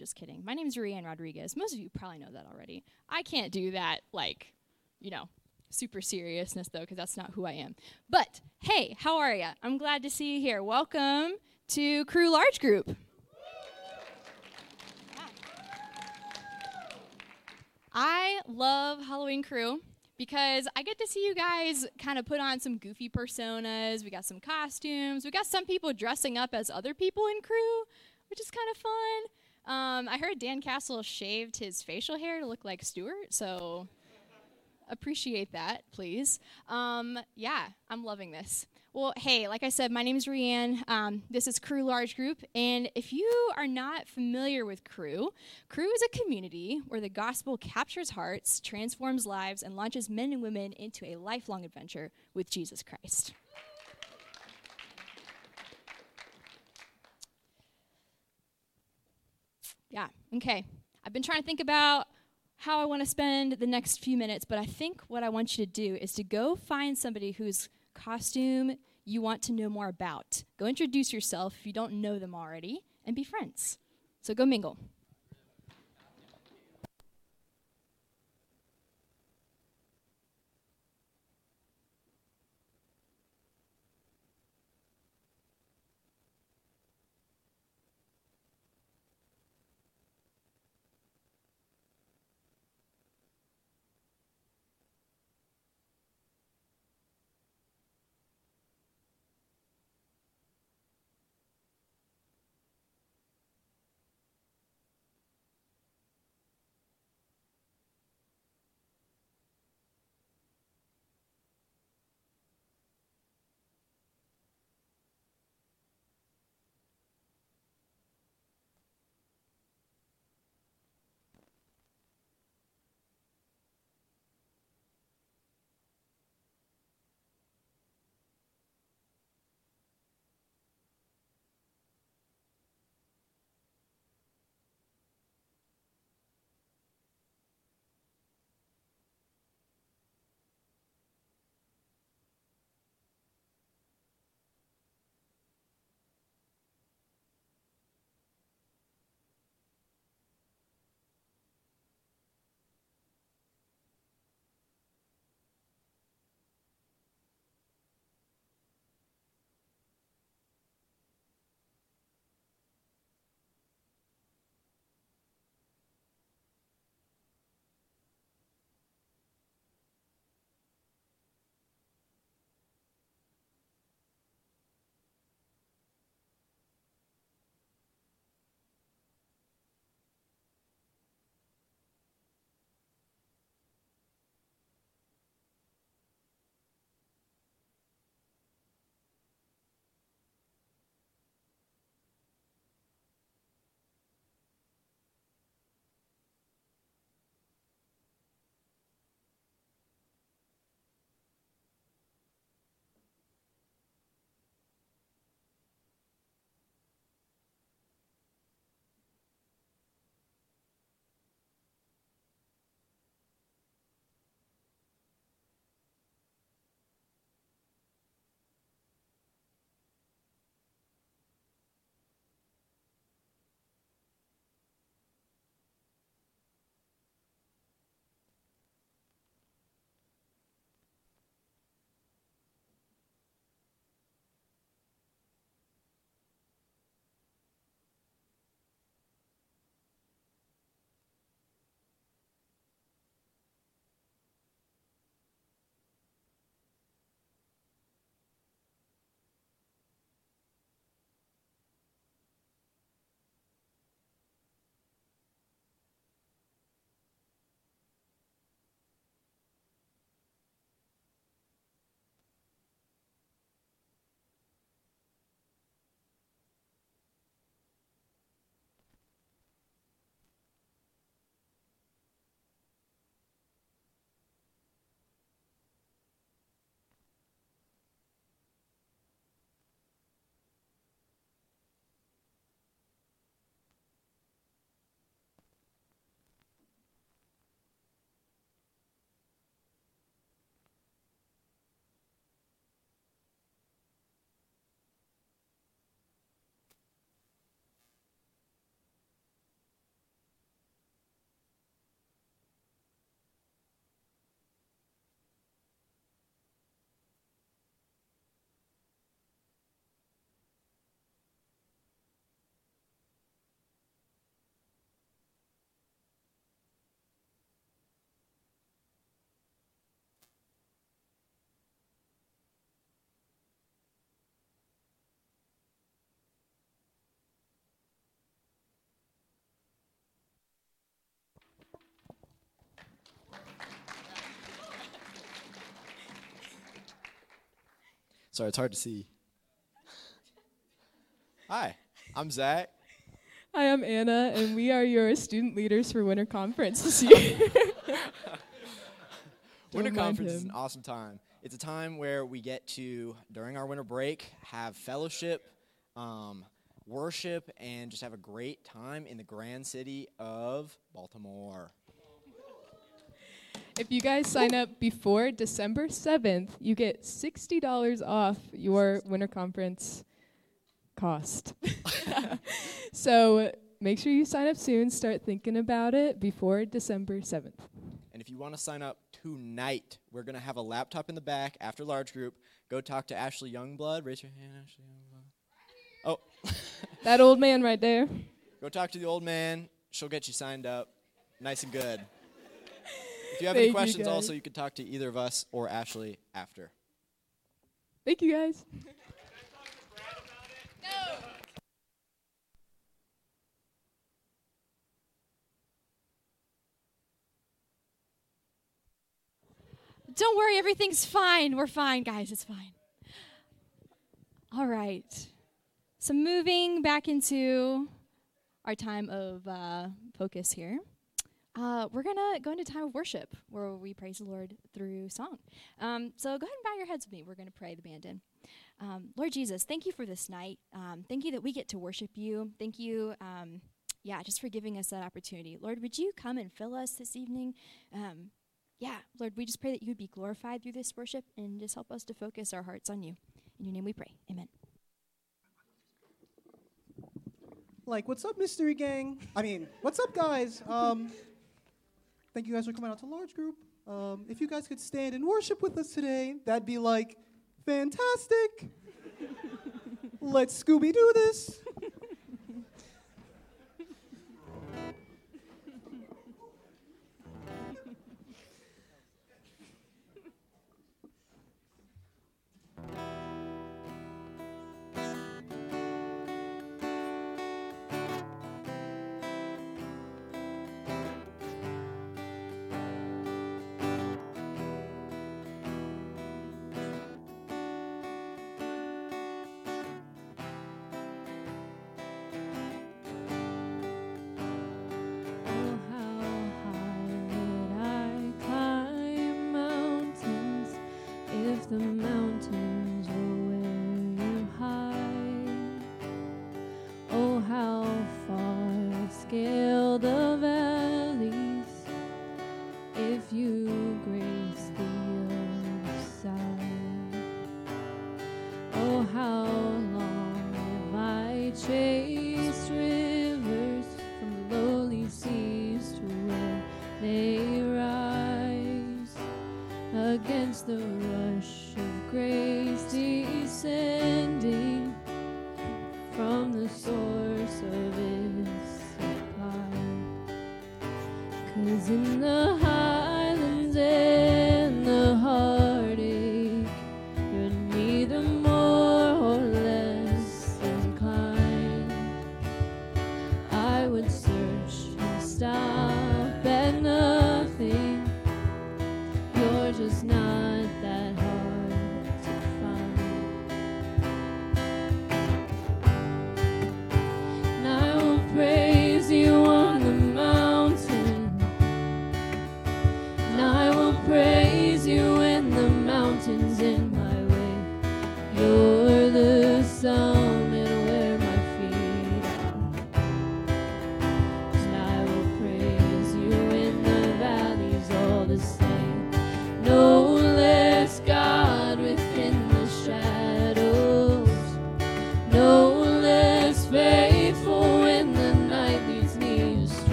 Just kidding. My name is Rianne Rodriguez. Most of you probably know that already. I can't do that, like, you know, super seriousness though, because that's not who I am. But hey, how are you? I'm glad to see you here. Welcome to Cru Large Group. I love Halloween Cru because I get to see you guys kind of put on some goofy personas. We got some costumes. We got some people dressing up as other people in Cru, which is kind of fun. Um, I heard Dan Castle shaved his facial hair to look like Stuart, so appreciate that, please. Um, yeah, I'm loving this. Well, hey, like I said, my name is Rianne. Um, this is Cru Large Group. And if you are not familiar with Cru, Cru is a community where the gospel captures hearts, transforms lives, and launches men and women into a lifelong adventure with Jesus Christ. Yeah, okay. I've been trying to think about how I want to spend the next few minutes, but I think what I want you to do is to go find somebody whose costume you want to know more about. Go introduce yourself if you don't know them already and be friends. So go mingle. Sorry, it's hard to see. Hi, I'm Zach. Hi, I'm Anna, and we are your student leaders for Winter Conference this year. Winter Conference is an awesome time. It's a time where we get to, during our winter break, have fellowship, um, worship, and just have a great time in the grand city of Baltimore. If you guys sign up before December 7th, you get $60 off your Winter Conference cost. so make sure you sign up soon. Start thinking about it before December 7th. And if you want to sign up tonight, we're going to have a laptop in the back after large group. Go talk to Ashley Youngblood. Raise your hand, Ashley Youngblood. Oh, That old man right there. go talk to the old man. She'll get you signed up nice and good. If you have any Thank you, questions, guys. also, you can talk to either of us or Ashley after. Thank you, guys. Don't worry, everything's fine. We're fine, guys. It's fine. All right. So, moving back into our time of uh, focus here, uh, we're going to go into time of worship where we praise the Lord through song. Um, so, go ahead and bow your heads with me. We're going to pray the band in. Um, Lord Jesus, thank you for this night. Um, thank you that we get to worship you. Thank you, um, yeah, just for giving us that opportunity. Lord, would you come and fill us this evening? Um, yeah, Lord, we just pray that you would be glorified through this worship and just help us to focus our hearts on you. In your name we pray. Amen. Like, what's up, mystery gang? I mean, what's up, guys? Thank you guys for coming out to large group. Um, if you guys could stand and worship with us today, that'd be like fantastic. Let's Scooby Doo this.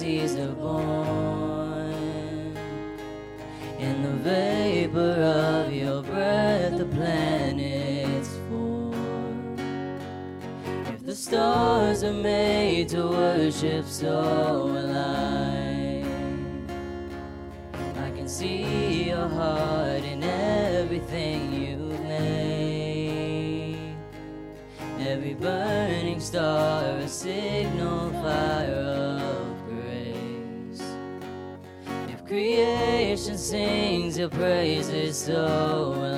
galaxies are born. In the vapor of your breath, the planets form. If the stars are made to worship, so praises, so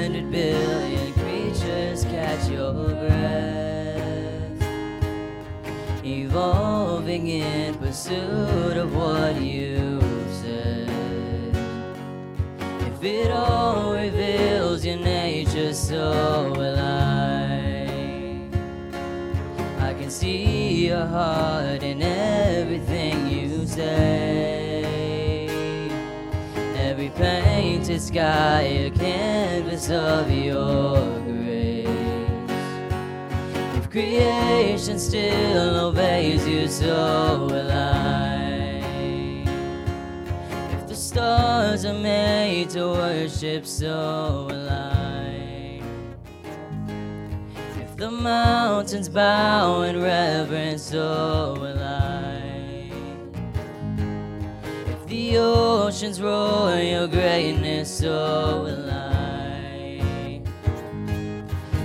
hundred billion creatures catch your breath, evolving in pursuit of what you said. If it all reveals your nature, so will I. I can see your heart in everything you say. Every painted sky, a canvas of your grace. If creation still obeys you, so will I. If the stars are made to worship, so will I. If the mountains bow in reverence, so will I. oceans roar your greatness, so will I.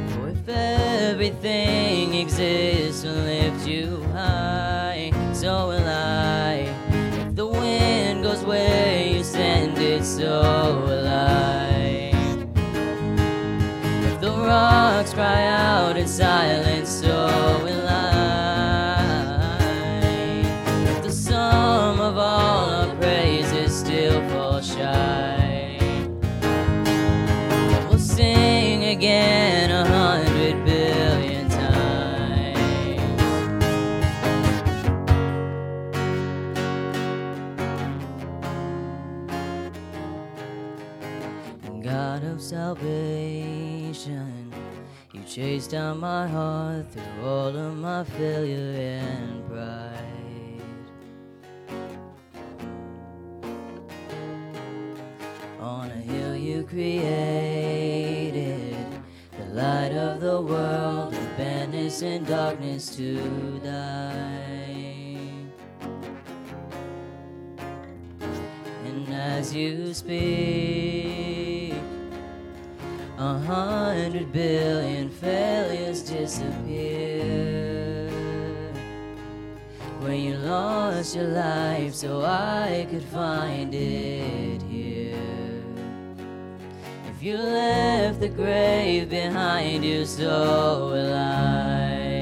For if everything exists to lift you high, so will I. If the wind goes where you send it, so will I. If the rocks cry out in silence, so will I. again a hundred billion times. God of salvation, you chased down my heart through all of my failure and pride. On a hill you created, the light of the world, who banished in darkness to die. And as you speak, a hundred billion failures disappear. When you lost your life so I could find it here. If you left the grave behind you, so will I.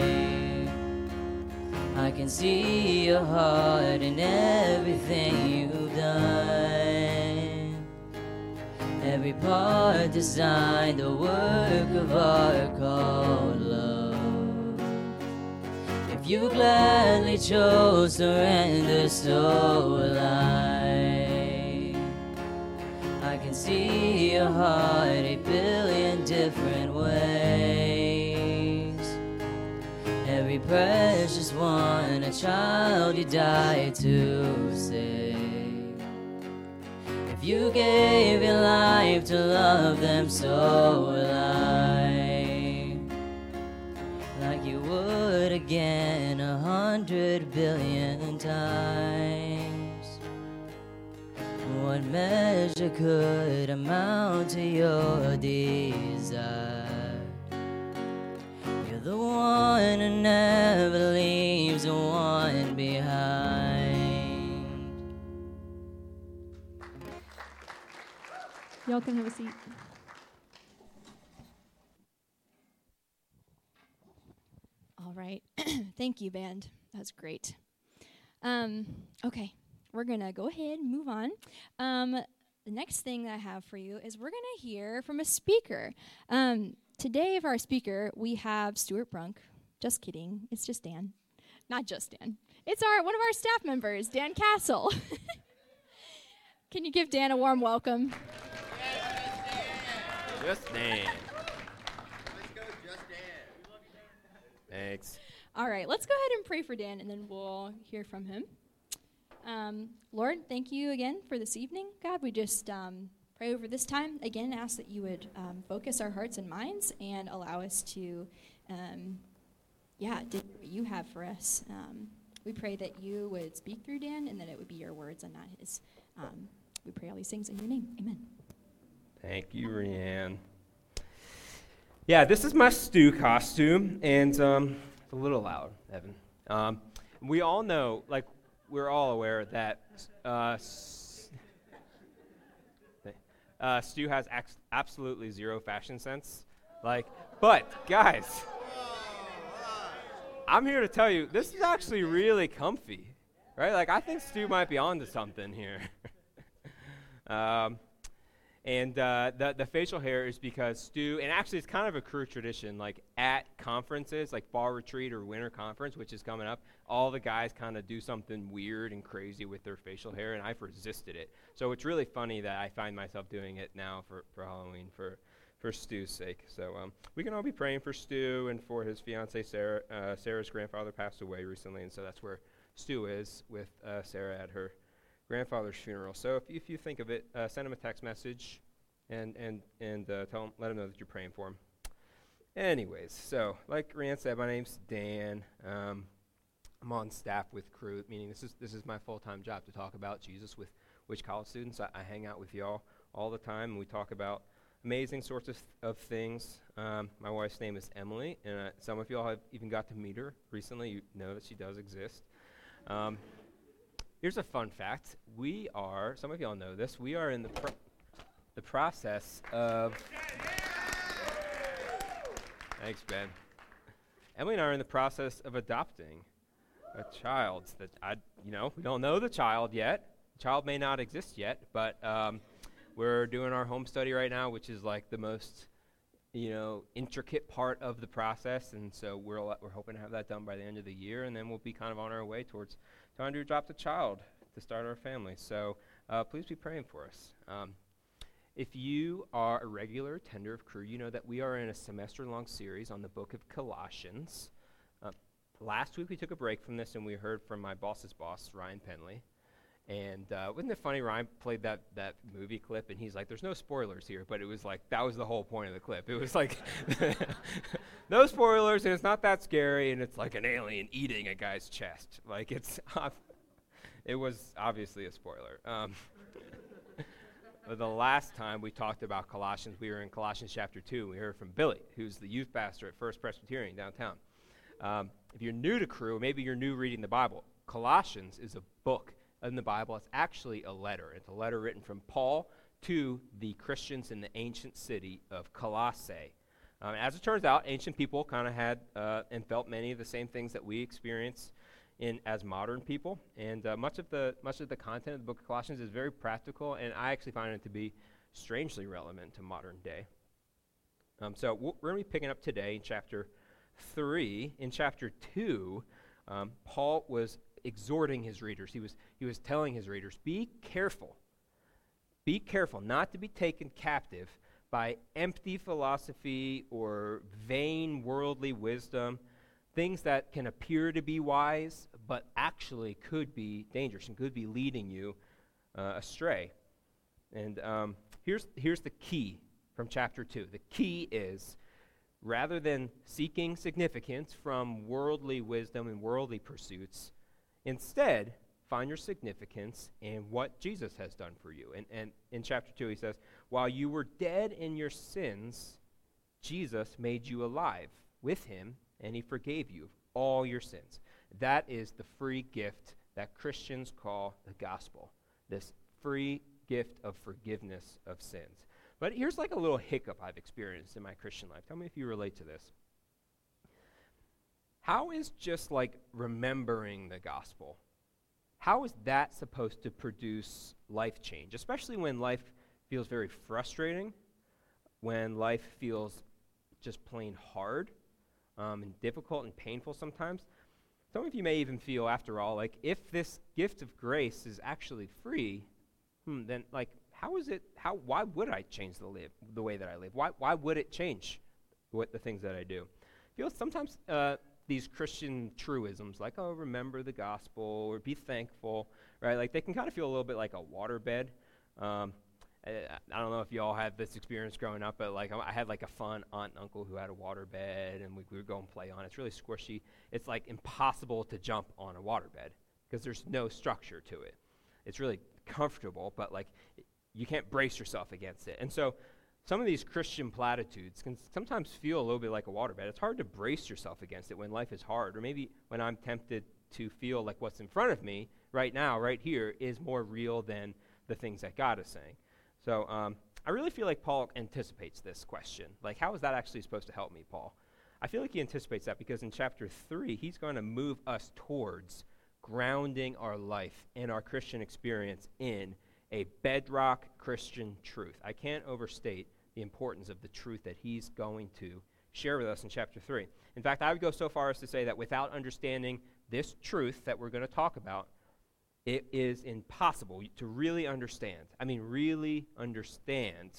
I can see your heart in everything you've done. Every part designed a work of art called love. If you gladly chose surrender, so will I. See your heart a billion different ways. Every precious one, a child you died to save. If you gave your life to love them, so will I. Like you would again a hundred billion times. What measure could amount to your desire? You're the one who never leaves one behind. Y'all can have a seat. All right. Thank you, band. That's great. Um, okay, we're going to go ahead and move on. Um, the next thing that I have for you is we're going to hear from a speaker. Um, today, for our speaker, we have Stuart Brunk. Just kidding. It's just Dan. Not just Dan. It's our one of our staff members, Dan Castle. Can you give Dan a warm welcome? Just Dan. Thanks. All right, let's go ahead and pray for Dan, and then we'll hear from him. Um, Lord, thank you again for this evening. God, we just um, pray over this time. Again, ask that you would um, focus our hearts and minds and allow us to, um, yeah, do what you have for us. Um, we pray that you would speak through Dan and that it would be your words and not his. Um, we pray all these things in your name. Amen. Thank you, Rianne. Yeah, this is my Stu costume, and it's a little loud, Evan. We all know, like, we're all aware that uh, uh, Stu has ex- absolutely zero fashion sense. Like, but guys, I'm here to tell you this is actually really comfy, right? Like, I think Stu might be onto something here. um, and uh, the, the facial hair is because Stu, and actually it's kind of a Cru tradition, like at conferences, like Fall Retreat or Winter Conference, which is coming up, all the guys kind of do something weird and crazy with their facial hair, and I've resisted it. So it's really funny that I find myself doing it now for, for Halloween for, for Stu's sake. So um, we can all be praying for Stu and for his fiancee Sarah. Uh, Sarah's grandfather passed away recently, and so that's where Stu is with uh, Sarah at her grandfather's funeral. So if, if you think of it, uh, send him a text message and, and, and uh, tell him, let him know that you're praying for him. Anyways, so like Rand said, my name's Dan. Um, I'm on staff with Cru, meaning this is, this is my full-time job to talk about Jesus with which college students. I, I hang out with y'all all the time, and we talk about amazing sorts of, of things. Um, my wife's name is Emily, and uh, some of y'all have even got to meet her recently. You know that she does exist. Um, Here's a fun fact. We are, some of y'all know this, we are in the, the process of. Thanks, Ben. Emily and I are in the process of adopting a child that I, you know, we don't know the child yet. The child may not exist yet, but um, we're doing our home study right now, which is like the most, you know, intricate part of the process, and so we're we're hoping to have that done by the end of the year, and then we'll be kind of on our way towards trying to adopt a child to start our family. So uh, please be praying for us. Um, if you are a regular attender of Cru, you know that we are in a semester long series on the book of Colossians. Uh, last week we took a break from this and we heard from my boss's boss, Ryan Penley. And uh, wasn't it funny? Ryan played that, that movie clip and he's like, There's no spoilers here, but it was like, that was the whole point of the clip. It was like, no spoilers and it's not that scary and it's like an alien eating a guy's chest. Like, it's, it was obviously a spoiler. Um, the last time we talked about Colossians, we were in Colossians chapter 2. We heard from Billy, who's the youth pastor at First Presbyterian downtown. Um, if you're new to Cru, maybe you're new reading the Bible. Colossians is a book in the Bible. It's actually a letter. It's a letter written from Paul to the Christians in the ancient city of Colossae. Um, as it turns out, ancient people kind of had uh, and felt many of the same things that we experience in as modern people, and uh, much of the much of the content of the book of Colossians is very practical, and I actually find it to be strangely relevant to modern day. Um, so we're going to be picking up today in chapter three. In chapter two, um, Paul was exhorting his readers. He was he was telling his readers, "Be careful, be careful not to be taken captive." By empty philosophy or vain worldly wisdom, things that can appear to be wise, but actually could be dangerous and could be leading you uh, astray. And um, here's, here's the key from chapter 2. The key is rather than seeking significance from worldly wisdom and worldly pursuits, instead, find your significance in what Jesus has done for you. And, and in chapter 2, he says, While you were dead in your sins, Jesus made you alive with him and he forgave you all your sins. That is the free gift that Christians call the gospel. This free gift of forgiveness of sins. But here's like a little hiccup I've experienced in my Christian life. Tell me if you relate to this. How is just like remembering the gospel, how is that supposed to produce life change, especially when life feels very frustrating, when life feels just plain hard um, and difficult and painful sometimes? Some of you may even feel, after all, like if this gift of grace is actually free, hmm, then like how is it? How why would I change the live the way that I live? Why why would it change what the things that I do? Feel sometimes uh, these Christian truisms like oh remember the gospel or be thankful, right? Like they can kind of feel a little bit like a waterbed. Um, I, I don't know if you all had this experience growing up, but like I had like a fun aunt and uncle who had a waterbed, and we, we would go and play on it. It's really squishy. It's like impossible to jump on a waterbed because there's no structure to it. It's really comfortable, but like you can't brace yourself against it. And so some of these Christian platitudes can sometimes feel a little bit like a waterbed. It's hard to brace yourself against it when life is hard, or maybe when I'm tempted to feel like what's in front of me right now, right here, is more real than the things that God is saying. So um, I really feel like Paul anticipates this question. Like, how is that actually supposed to help me, Paul? I feel like he anticipates that because in chapter 3, he's going to move us towards grounding our life and our Christian experience in a bedrock Christian truth. I can't overstate the importance of the truth that he's going to share with us in chapter 3. In fact, I would go so far as to say that without understanding this truth that we're going to talk about, it is impossible to really understand. I mean, really understand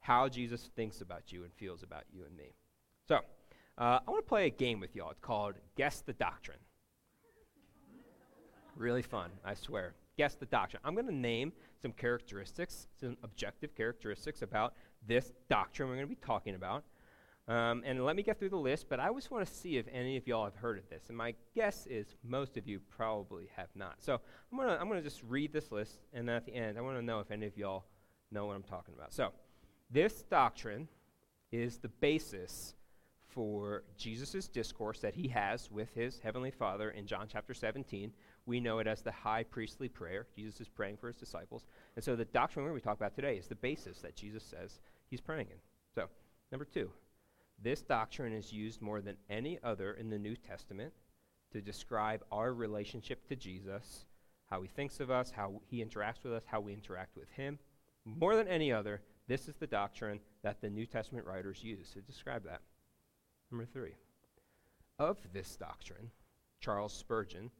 how Jesus thinks about you and feels about you and me. So, uh, I want to play a game with y'all. It's called Guess the Doctrine. really fun, I swear. Guess the doctrine. I'm going to name some characteristics, some objective characteristics about this doctrine we're going to be talking about. Um, and let me get through the list, but I just want to see if any of y'all have heard of this. And my guess is most of you probably have not. So I'm going to I'm gonna just read this list, and then at the end, I want to know if any of y'all know what I'm talking about. So this doctrine is the basis for Jesus' discourse that he has with his heavenly Father in John chapter 17. We know it as the high priestly prayer. Jesus is praying for his disciples. And so the doctrine we're going to talk about today is the basis that Jesus says he's praying in. So, number two, this doctrine is used more than any other in the New Testament to describe our relationship to Jesus, how he thinks of us, how he interacts with us, how we interact with him. More than any other, this is the doctrine that the New Testament writers use to describe that. Number three, of this doctrine, Charles Spurgeon,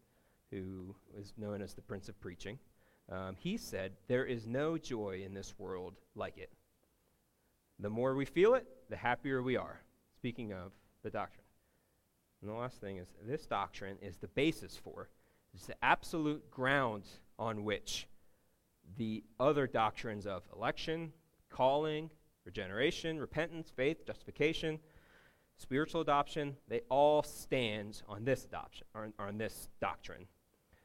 who is known as the Prince of Preaching, um, he said, There is no joy in this world like it. The more we feel it, the happier we are. Speaking of the doctrine. And the last thing is this doctrine is the basis for, is the absolute ground on which the other doctrines of election, calling, regeneration, repentance, faith, justification, spiritual adoption, they all stand on this adoption, or on this doctrine.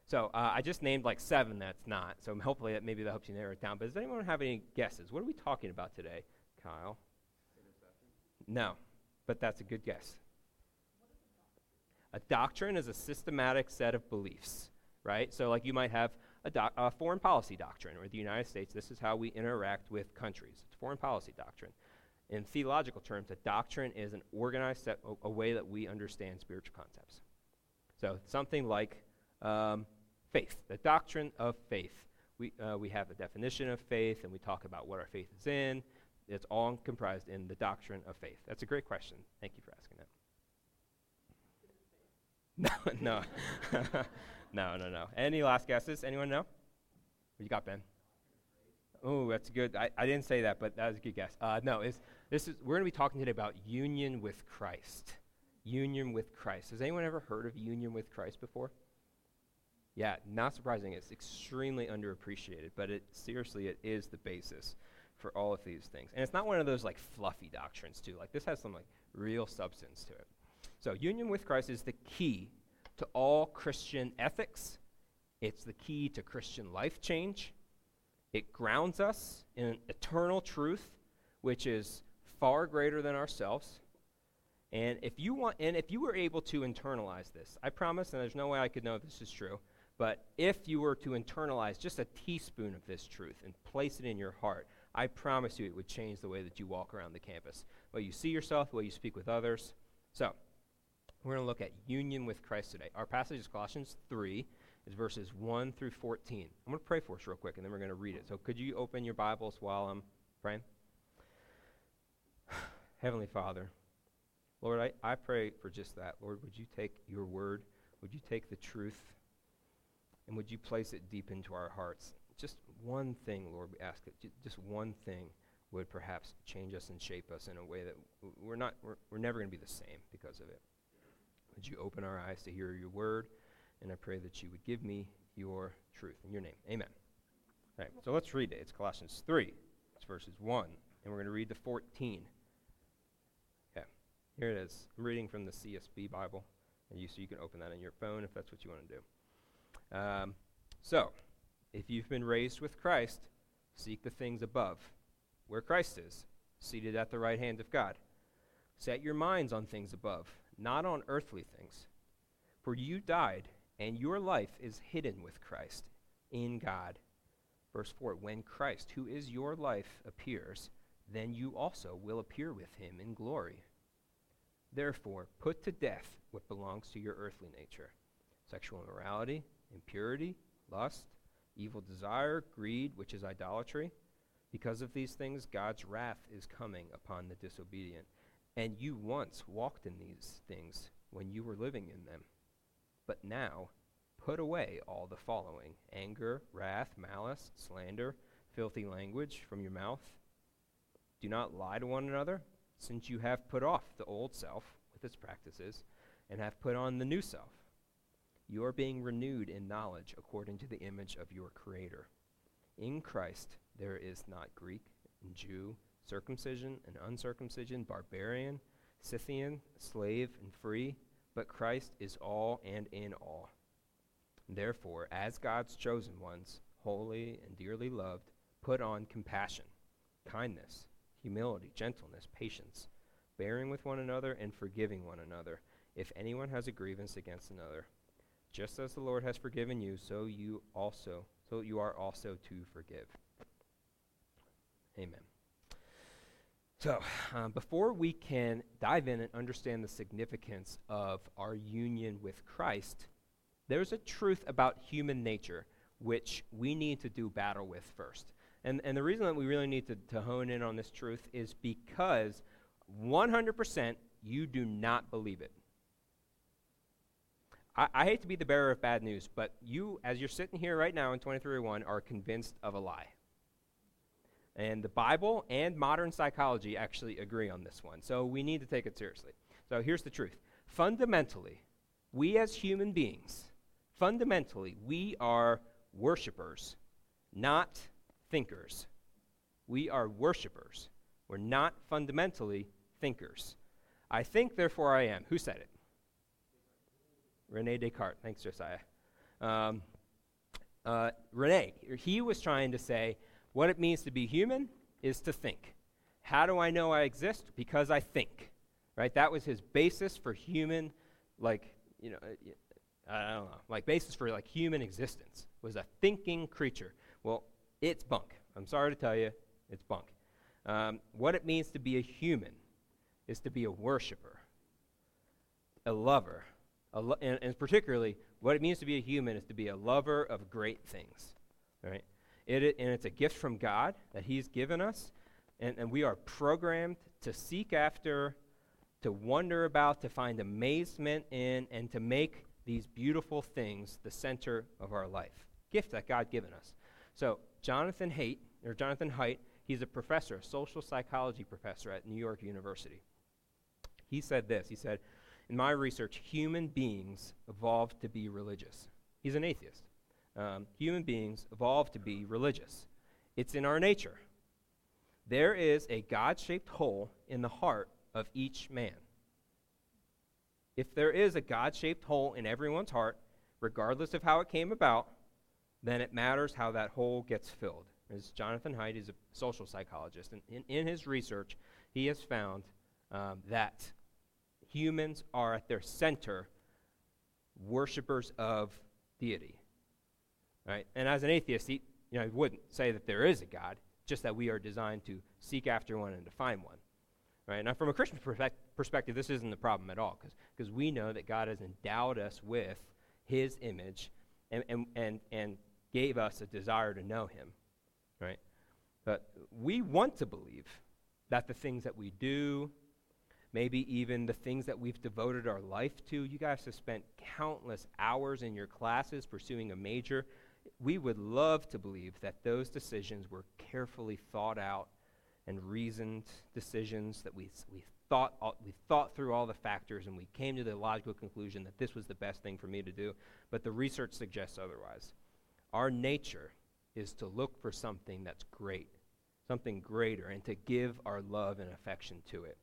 So uh, I just named like seven that's not. So hopefully that maybe that helps you narrow it down. But does anyone have any guesses? What are we talking about today, Kyle? No, but that's a good guess. A doctrine is a systematic set of beliefs, right? So like you might have a, doc- a foreign policy doctrine, or the United States, this is how we interact with countries. It's foreign policy doctrine in theological terms, a doctrine is an organized set, a, way that we understand spiritual concepts. So something like um, faith, the doctrine of faith. We, uh, we have a definition of faith, and we talk about what our faith is in. It's all comprised in the doctrine of faith. That's a great question. Thank you for asking that. No, no, no, no, no. Any last guesses? Anyone know? What you got, Ben? Oh, that's good. I, I didn't say that, but that was a good guess. Uh, no, it's, this is, we're going to be talking today about union with Christ. Union with Christ. Has anyone ever heard of union with Christ before? Yeah, not surprising. It's extremely underappreciated, but it seriously it is the basis for all of these things. And it's not one of those like fluffy doctrines too. Like this has some like real substance to it. So union with Christ is the key to all Christian ethics. It's the key to Christian life change. It grounds us in an eternal truth, which is far greater than ourselves. And if you want, and if you were able to internalize this, I promise, and there's no way I could know if this is true, but if you were to internalize just a teaspoon of this truth and place it in your heart, I promise you it would change the way that you walk around the campus, the way you see yourself, the way you speak with others. So, we're going to look at union with Christ today. Our passage is Colossians 3, is verses 1 through 14. I'm going to pray for us real quick, and then we're going to read it. So, could you open your Bibles while I'm praying? Heavenly Father, Lord, I, I pray for just that. Lord, would you take your word, would you take the truth, and would you place it deep into our hearts? Just one thing, Lord, we ask that ju- just one thing would perhaps change us and shape us in a way that w- we're not we're, we're never going to be the same because of it. Would you open our eyes to hear your word? And I pray that you would give me your truth. In your name, amen. All right, so let's read it. It's Colossians 3, it's verses 1, and we're going to read to 14. Okay, here it is. I'm reading from the CSB Bible, and you, so you can open that on your phone if that's what you want to do. Um, so, if you've been raised with Christ, seek the things above, where Christ is, seated at the right hand of God. Set your minds on things above, not on earthly things. For you died, and your life is hidden with Christ in God. Verse 4 When Christ, who is your life, appears, then you also will appear with him in glory. Therefore, put to death what belongs to your earthly nature sexual immorality, impurity, lust, evil desire, greed, which is idolatry. Because of these things, God's wrath is coming upon the disobedient. And you once walked in these things when you were living in them. But now, put away all the following anger, wrath, malice, slander, filthy language from your mouth. Do not lie to one another, since you have put off the old self with its practices, and have put on the new self. You are being renewed in knowledge according to the image of your Creator. In Christ there is not Greek and Jew, circumcision and uncircumcision, barbarian, Scythian, slave and free, but Christ is all and in all. Therefore, as God's chosen ones, holy and dearly loved, put on compassion, kindness, humility, gentleness, patience, bearing with one another and forgiving one another, if anyone has a grievance against another. Just as the Lord has forgiven you, so you also, so you are also to forgive. Amen. So, um, before we can dive in and understand the significance of our union with Christ, there's a truth about human nature which we need to do battle with first. And, and the reason that we really need to, to hone in on this truth is because 100% you do not believe it. I, I hate to be the bearer of bad news, but you, as you're sitting here right now in 2301, are convinced of a lie. And the Bible and modern psychology actually agree on this one. So we need to take it seriously. So here's the truth fundamentally, we as human beings, fundamentally, we are worshipers, not thinkers. We are worshipers. We're not fundamentally thinkers. I think, therefore I am. Who said it? Rene Descartes. Thanks, Josiah. Um, uh, Rene, he was trying to say what it means to be human is to think. How do I know I exist? Because I think. Right? That was his basis for human, like, you know, uh, I don't know, like basis for like human existence was a thinking creature. Well, it's bunk. I'm sorry to tell you, it's bunk. Um, what it means to be a human is to be a worshiper, a lover, and, and particularly what it means to be a human is to be a lover of great things. Right? It, it, and it's a gift from God that He's given us, and, and we are programmed to seek after, to wonder about, to find amazement in, and to make these beautiful things the center of our life. Gift that God given us. So Jonathan Haidt, or Jonathan Haidt, he's a professor, a social psychology professor at New York University. He said this. He said, "In my research, human beings evolved to be religious." He's an atheist. Um, human beings evolved to be religious. It's in our nature. There is a God shaped hole in the heart of each man. If there is a God shaped hole in everyone's heart, regardless of how it came about, then it matters how that hole gets filled. As Jonathan Haidt is a social psychologist, and in, in his research, he has found um, that humans are at their center worshippers of deity. Right? And as an atheist, he you know, he wouldn't say that there is a God. just that we are designed to seek after one and to find one. Right? Now, from a Christian perspec- perspective, this isn't the problem at all because we know that God has endowed us with His image and, and, and, and gave us a desire to know Him. Right? But we want to believe that the things that we do, maybe even the things that we've devoted our life to, you guys have spent countless hours in your classes pursuing a major. We would love to believe that those decisions were carefully thought out and reasoned decisions that we, we, thought, all, we thought through all the factors and we came to the logical conclusion that this was the best thing for me to do. But the research suggests otherwise. Our nature is to look for something that's great, something greater, and to give our love and affection to it.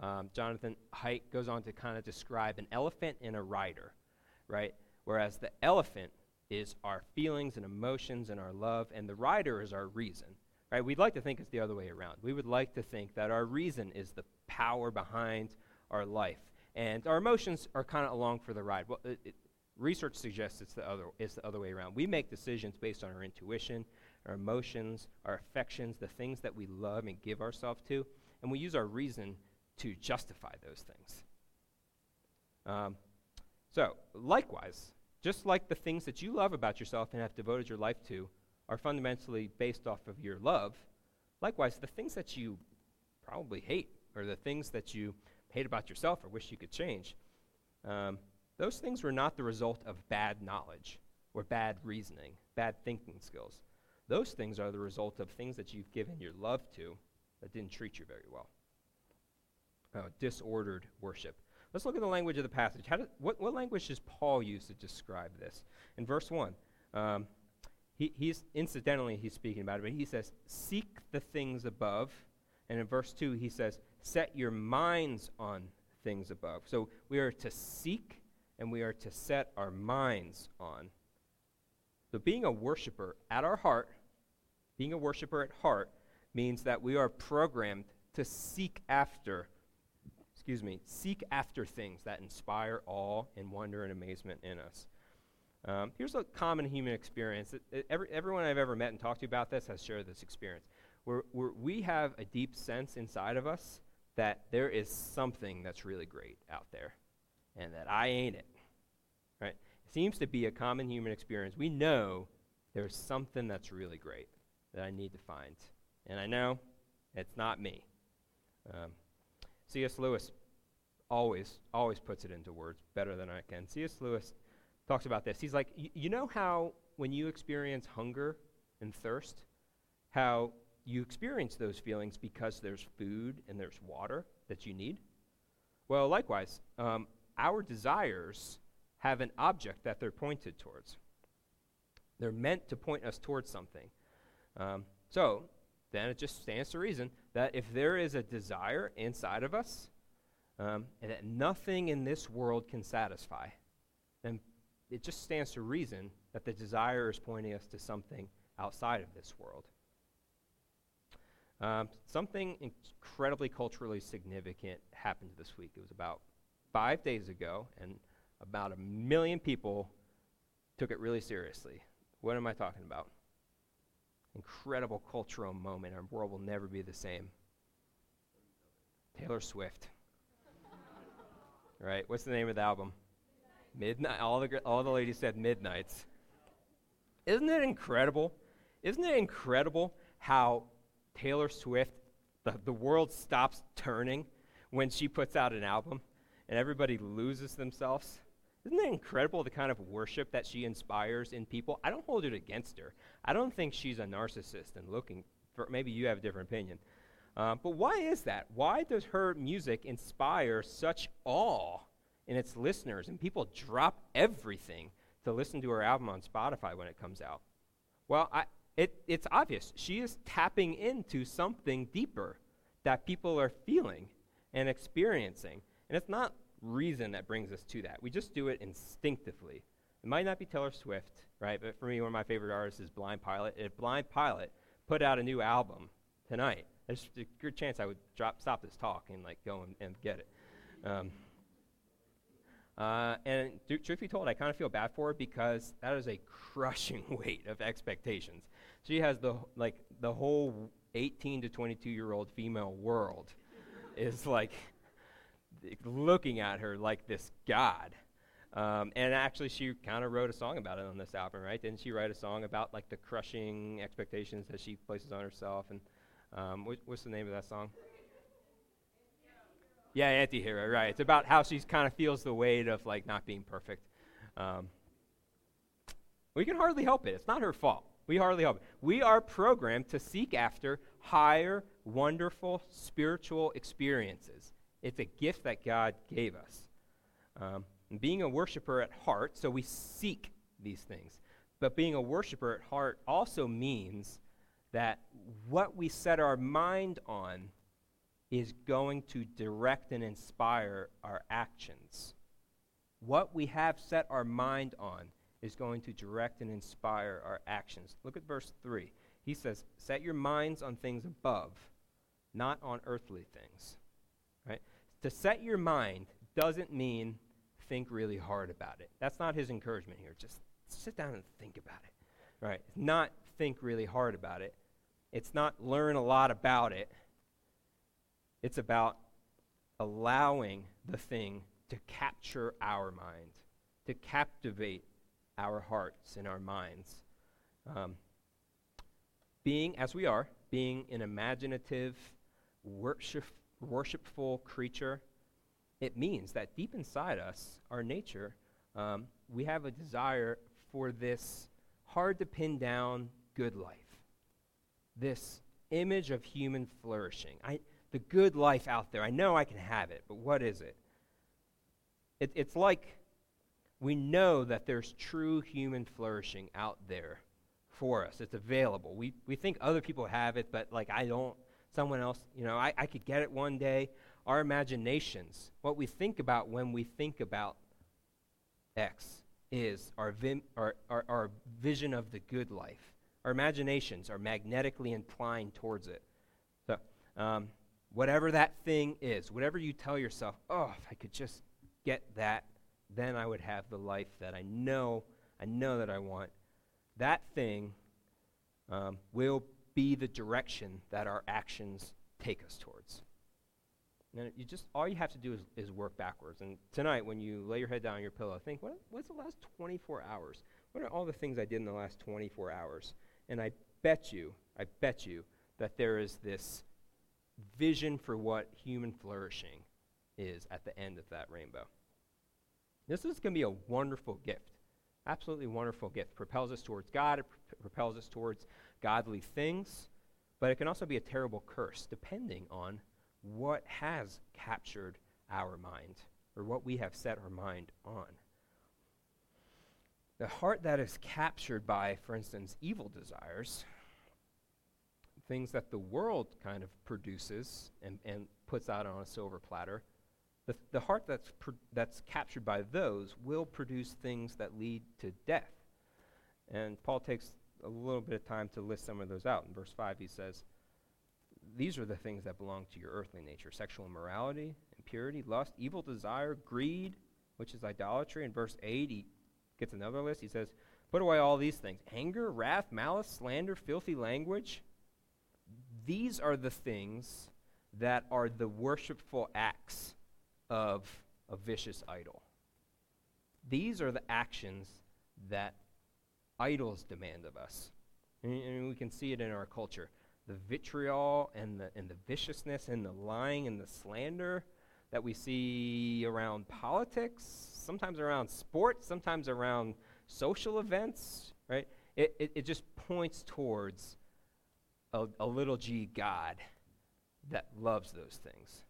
Um, Jonathan Haidt goes on to kind of describe an elephant and a rider, right? Whereas the elephant is our feelings and emotions and our love, and the rider is our reason. Right? We'd like to think it's the other way around. We would like to think that our reason is the power behind our life, and our emotions are kind of along for the ride. Well, it, it, research suggests it's the other it's the other way around. We make decisions based on our intuition, our emotions, our affections, the things that we love and give ourselves to, and we use our reason to justify those things. Um, so, likewise, just like the things that you love about yourself and have devoted your life to are fundamentally based off of your love, likewise, the things that you probably hate or the things that you hate about yourself or wish you could change, um, those things were not the result of bad knowledge or bad reasoning, bad thinking skills. Those things are the result of things that you've given your love to that didn't treat you very well. Uh, disordered worship. Let's look at the language of the passage. How what, what language does Paul use to describe this? In verse 1, um, he, he's incidentally he's speaking about it, but he says, "Seek the things above," and in verse two he says, "Set your minds on things above." So we are to seek and we are to set our minds on. So being a worshiper at our heart, being a worshiper at heart, means that we are programmed to seek after, excuse me, seek after things that inspire awe and wonder and amazement in us. Um, here's a common human experience. It, it, every, everyone I've ever met and talked to about this has shared this experience. Where, we have a deep sense inside of us that there is something that's really great out there and that I ain't it. Right? It seems to be a common human experience. We know there's something that's really great that I need to find. And I know it's not me. Um, C.S. Lewis always, always puts it into words better than I can. C.S. Lewis talks about this. He's like, you know how when you experience hunger and thirst, how you experience those feelings because there's food and there's water that you need? Well, likewise, um, our desires have an object that they're pointed towards. They're meant to point us towards something. Um, so, then it just stands to reason that if there is a desire inside of us um, and that nothing in this world can satisfy, then it just stands to reason that the desire is pointing us to something outside of this world. Um, something incredibly culturally significant happened this week. It was about five days ago, and about a million people took it really seriously. What am I talking about? Incredible cultural moment. Our world will never be the same. Taylor Swift. right? What's the name of the album? Midnight. All the all the ladies said midnights. Isn't it incredible? Isn't it incredible how Taylor Swift, the, the world stops turning when she puts out an album and everybody loses themselves? Isn't it incredible the kind of worship that she inspires in people? I don't hold it against her. I don't think she's a narcissist and looking for, maybe you have a different opinion. Uh, but why is that? Why does her music inspire such awe in its listeners, and people drop everything to listen to her album on Spotify when it comes out. Well, I, it, it's obvious. She is tapping into something deeper that people are feeling and experiencing. And it's not reason that brings us to that. We just do it instinctively. It might not be Taylor Swift, right? But for me, one of my favorite artists is Blind Pilot. If Blind Pilot put out a new album tonight, there's a good chance I would drop, stop this talk and like go and, and get it. Um, uh, and th- truth be told, I kind of feel bad for her because that is a crushing weight of expectations She has the like the whole 18 to 22 year old female world is like looking at her like this god. Um, and actually, she kind of wrote a song about it on this album, right? Didn't she write a song about like the crushing expectations that she places on herself? And um, wh- what's the name of that song? Yeah, anti-hero, right. It's about how she kind of feels the weight of like not being perfect. Um, we can hardly help it. It's not her fault. We hardly help it. We are programmed to seek after higher, wonderful spiritual experiences. It's a gift that God gave us. Um, being a worshiper at heart, so we seek these things. But being a worshiper at heart also means that what we set our mind on is going to direct and inspire our actions. What we have set our mind on is going to direct and inspire our actions. Look at verse 3. He says, Set your minds on things above, not on earthly things. To set your mind doesn't mean think really hard about it. That's not his encouragement here. Just sit down and think about it. Right? Not think really hard about it. It's not learn a lot about it. It's about allowing the thing to capture our mind, to captivate our hearts and our minds. Um, being, as we are, being an imaginative, worship, worshipful creature, it means that deep inside us, our nature, um, we have a desire for this hard to pin down good life, this image of human flourishing. I, the good life out there. I know I can have it, but what is it? it it's like we know that there's true human flourishing out there for us. It's available. We, we think other people have it, but like I don't, someone else, you know, I, I could get it one day. Our imaginations, what we think about when we think about X, is our, vim, our, our, our vision of the good life. Our imaginations are magnetically inclined towards it. So, um, whatever that thing is, whatever you tell yourself, oh, if I could just get that, then I would have the life that I know, I know that I want. That thing um, will be the direction that our actions take us towards. And you just all you have to do is, is work backwards. And tonight, when you lay your head down on your pillow, think, what, what's the last 24 hours? What are all the things I did in the last 24 hours? And I bet you, I bet you that there is this vision for what human flourishing is at the end of that rainbow. This is going to be a wonderful gift. Absolutely wonderful gift. Propels us towards God, it pr- propels us towards godly things, but it can also be a terrible curse depending on what has captured our mind or what we have set our mind on. The heart that is captured by, for instance, evil desires, things that the world kind of produces and, and puts out on a silver platter, the, the heart that's, that's captured by those will produce things that lead to death. And Paul takes a little bit of time to list some of those out. In verse 5, he says, These are the things that belong to your earthly nature sexual immorality, impurity, lust, evil desire, greed, which is idolatry. In verse 8, he gets another list. He says, Put away all these things anger, wrath, malice, slander, filthy language. These are the things that are the worshipful acts of a vicious idol. These are the actions that idols demand of us. And, and we can see it in our culture. The vitriol and the, and the viciousness and the lying and the slander that we see around politics, sometimes around sports, sometimes around social events, right? It, it, it just points towards a, a little g God that loves those things.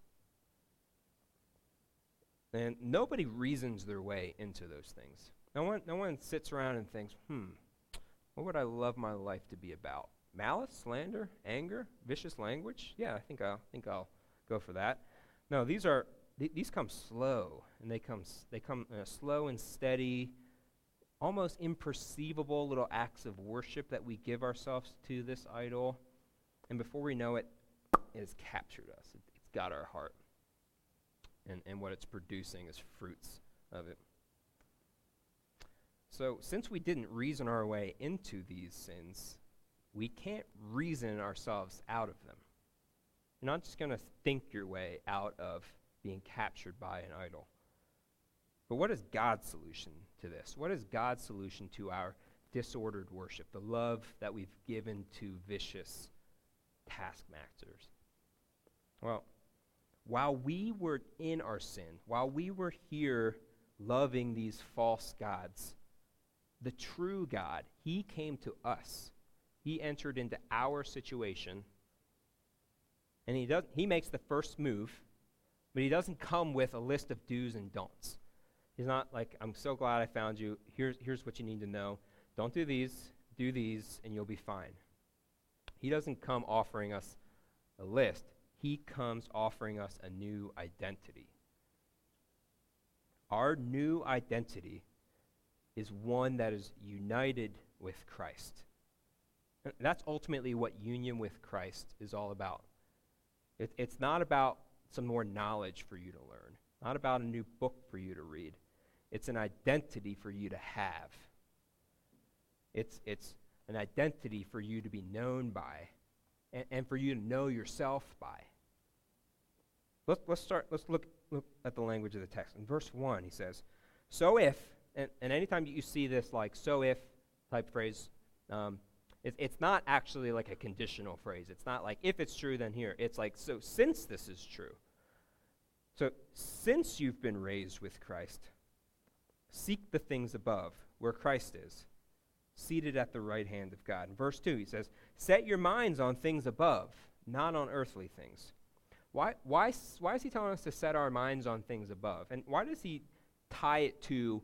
And nobody reasons their way into those things. No one, no one sits around and thinks, hmm, what would I love my life to be about? Malice, slander, anger, vicious language? Yeah, I think I'll, think I'll go for that. No, these are th- these come slow, and they come s- they come uh, slow and steady, almost imperceivable little acts of worship that we give ourselves to this idol, and before we know it, it has captured us. It, it's got our heart, and and what it's producing is fruits of it. So, since we didn't reason our way into these sins, we can't reason ourselves out of them. You're not just going to think your way out of being captured by an idol. But what is God's solution to this? What is God's solution to our disordered worship, the love that we've given to vicious taskmasters? Well, while we were in our sin, while we were here loving these false gods, the true God, He came to us. He entered into our situation. And he, does, he makes the first move, but he doesn't come with a list of do's and don'ts. He's not like, I'm so glad I found you. Here's, here's what you need to know. Don't do these, do these, and you'll be fine. He doesn't come offering us a list, he comes offering us a new identity. Our new identity is one that is united with Christ. That's ultimately what union with Christ is all about. It, it's not about some more knowledge for you to learn, not about a new book for you to read. It's an identity for you to have. It's, it's an identity for you to be known by and, and for you to know yourself by. Let's, let's start, let's look, look at the language of the text. In verse 1, he says, So if, and, and anytime you see this like so if type phrase, um, it, it's not actually like a conditional phrase. It's not like if it's true, then here. It's like so since this is true. So since you've been raised with Christ, seek the things above where Christ is, seated at the right hand of God. In verse 2, he says, Set your minds on things above, not on earthly things. Why, why, why is he telling us to set our minds on things above? And why does he tie it to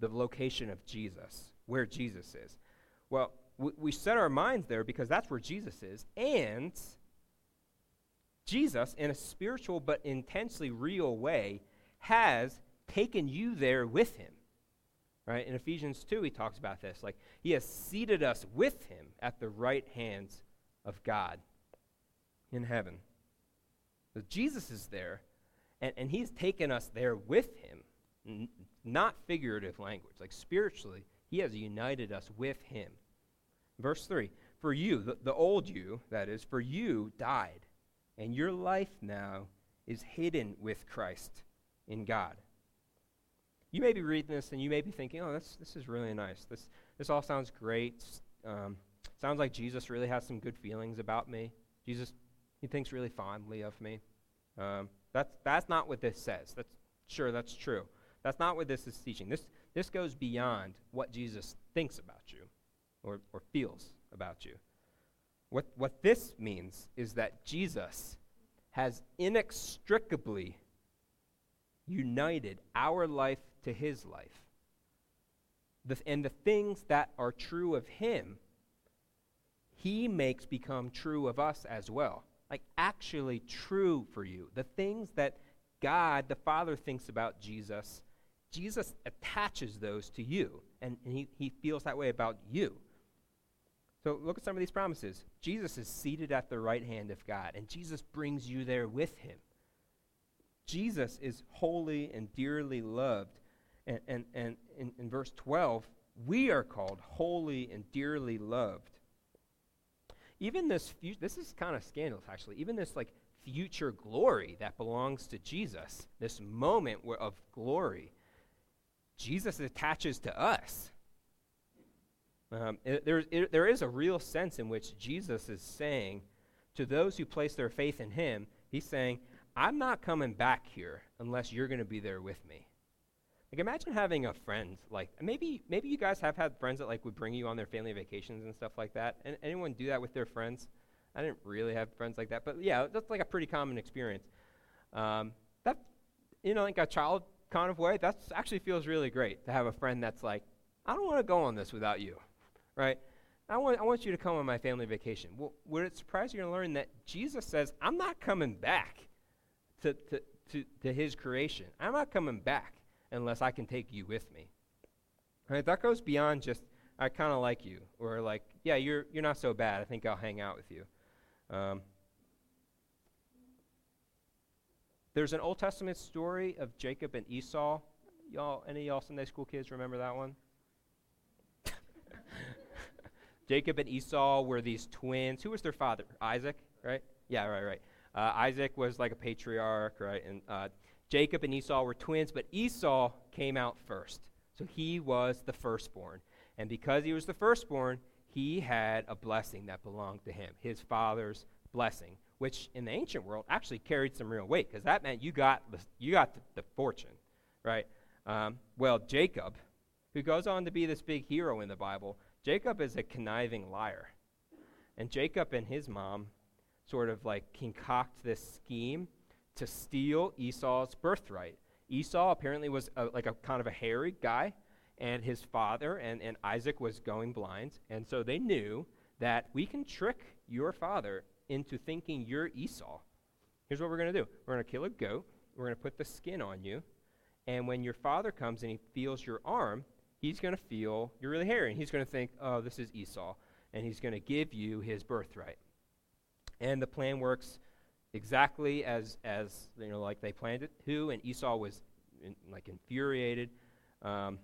the location of Jesus, where Jesus is? Well, we, we set our minds there because that's where Jesus is. And Jesus, in a spiritual but intensely real way, has taken you there with him. Right? In Ephesians 2, he talks about this. Like, he has seated us with him at the right hands of God in heaven. So Jesus is there, and, and he's taken us there with him. Not figurative language. Like, spiritually, he has united us with him. Verse 3 For you, the, the old you, that is, for you died, and your life now is hidden with Christ in God. You may be reading this and you may be thinking, oh, this, this is really nice. This, this all sounds great. Um, sounds like Jesus really has some good feelings about me. Jesus, he thinks really fondly of me. Um, that's, that's not what this says. That's, sure, that's true. That's not what this is teaching. This, this goes beyond what Jesus thinks about you or, or feels about you. What, what this means is that Jesus has inextricably united our life to his life. The, and the things that are true of him, he makes become true of us as well. Like, actually true for you. The things that God, the Father, thinks about Jesus, Jesus attaches those to you. And, and he, he feels that way about you. So look at some of these promises. Jesus is seated at the right hand of God, and Jesus brings you there with him. Jesus is holy and dearly loved. And, and, and in, in verse 12, we are called holy and dearly loved. Even this, fu- this is kind of scandalous, actually. Even this, like, future glory that belongs to Jesus, this moment where, of glory, Jesus attaches to us. Um, it, there, it, there is a real sense in which Jesus is saying to those who place their faith in him, he's saying, I'm not coming back here unless you're going to be there with me. Like imagine having a friend like maybe maybe you guys have had friends that like would bring you on their family vacations and stuff like that. And anyone do that with their friends? I didn't really have friends like that, but yeah, that's like a pretty common experience. Um, that you know, like a child kind of way, that actually feels really great to have a friend that's like, I don't want to go on this without you, right? I want, I want you to come on my family vacation. Well, would it surprise you to learn that Jesus says, I'm not coming back to, to, to, to his creation. I'm not coming back unless I can take you with me. Right? That goes beyond just, I kind of like you, or like, yeah, you're, you're not so bad. I think I'll hang out with you. Um, there's an Old Testament story of Jacob and Esau. Y'all, any of y'all Sunday school kids remember that one? Jacob and Esau were these twins. Who was their father? Isaac, right? Yeah, right, right. Uh, Isaac was like a patriarch, right? And uh, Jacob and Esau were twins, but Esau came out first. So he was the firstborn. And because he was the firstborn, he had a blessing that belonged to him, his father's blessing, which in the ancient world actually carried some real weight because that meant you got the, you got the, the fortune, right? Um, well, Jacob, who goes on to be this big hero in the Bible, Jacob is a conniving liar. And Jacob and his mom sort of like concoct this scheme to steal Esau's birthright. Esau apparently was a, like a kind of a hairy guy, and his father and, and Isaac was going blind. And so they knew that we can trick your father into thinking you're Esau. Here's what we're going to do we're going to kill a goat, we're going to put the skin on you, and when your father comes and he feels your arm, he's going to feel you're really hairy, and he's going to think, oh, this is Esau, and he's going to give you his birthright. And the plan works exactly as, as you know, like they planned it to, and Esau was in, like infuriated. Um,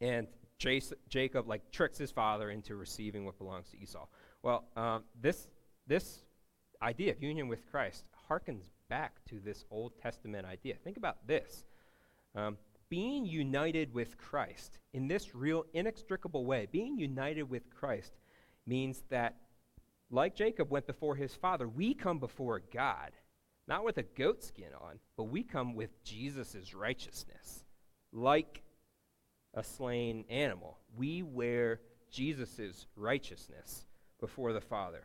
and Jas- Jacob like tricks his father into receiving what belongs to Esau. Well, um, this this idea of union with Christ harkens back to this Old Testament idea. Think about this: um, being united with Christ in this real inextricable way. Being united with Christ means that, like Jacob went before his father, we come before God, not with a goat skin on, but we come with Jesus' righteousness, like a slain animal. We wear Jesus' righteousness before the Father.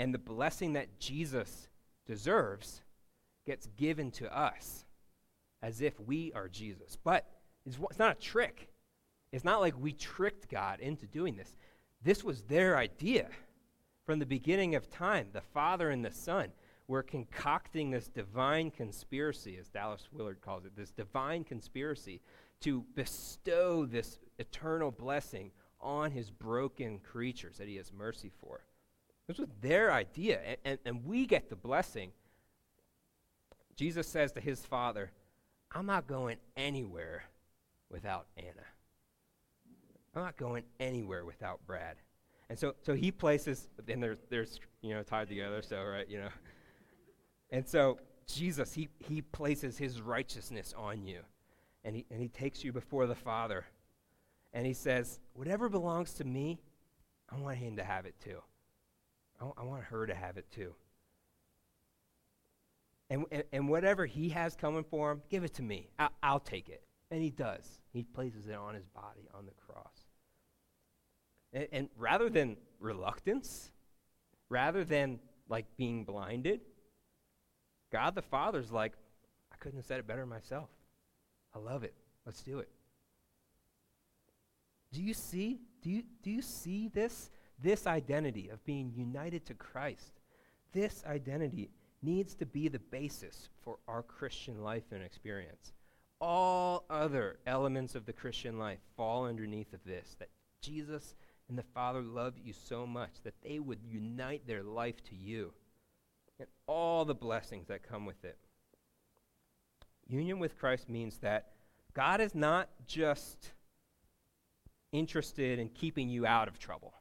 And the blessing that Jesus deserves gets given to us as if we are Jesus. But it's, it's not a trick. It's not like we tricked God into doing this. This was their idea from the beginning of time. The Father and the Son were concocting this divine conspiracy, as Dallas Willard calls it, this divine conspiracy to bestow this eternal blessing on his broken creatures that he has mercy for. This was their idea, and, and, and we get the blessing. Jesus says to his father, I'm not going anywhere without Anna. I'm not going anywhere without Brad. And so, so he places, and they're, they're you know, tied together, so, right, you know. And so Jesus, he, he places his righteousness on you and he, and he takes you before the Father. And he says, Whatever belongs to me, I want him to have it too. I, want her to have it too. And, and, and whatever he has coming for him, give it to me. I, I'll take it. And he does. He places it on his body on the cross. And, and rather than reluctance, rather than like being blinded, God the Father's like, I couldn't have said it better myself. I love it. Let's do it. Do you see? Do you, do you see this? This identity of being united to Christ. This identity needs to be the basis for our Christian life and experience. All other elements of the Christian life fall underneath of this that Jesus and the Father love you so much that they would unite their life to you and all the blessings that come with it. Union with Christ means that God is not just interested in keeping you out of trouble.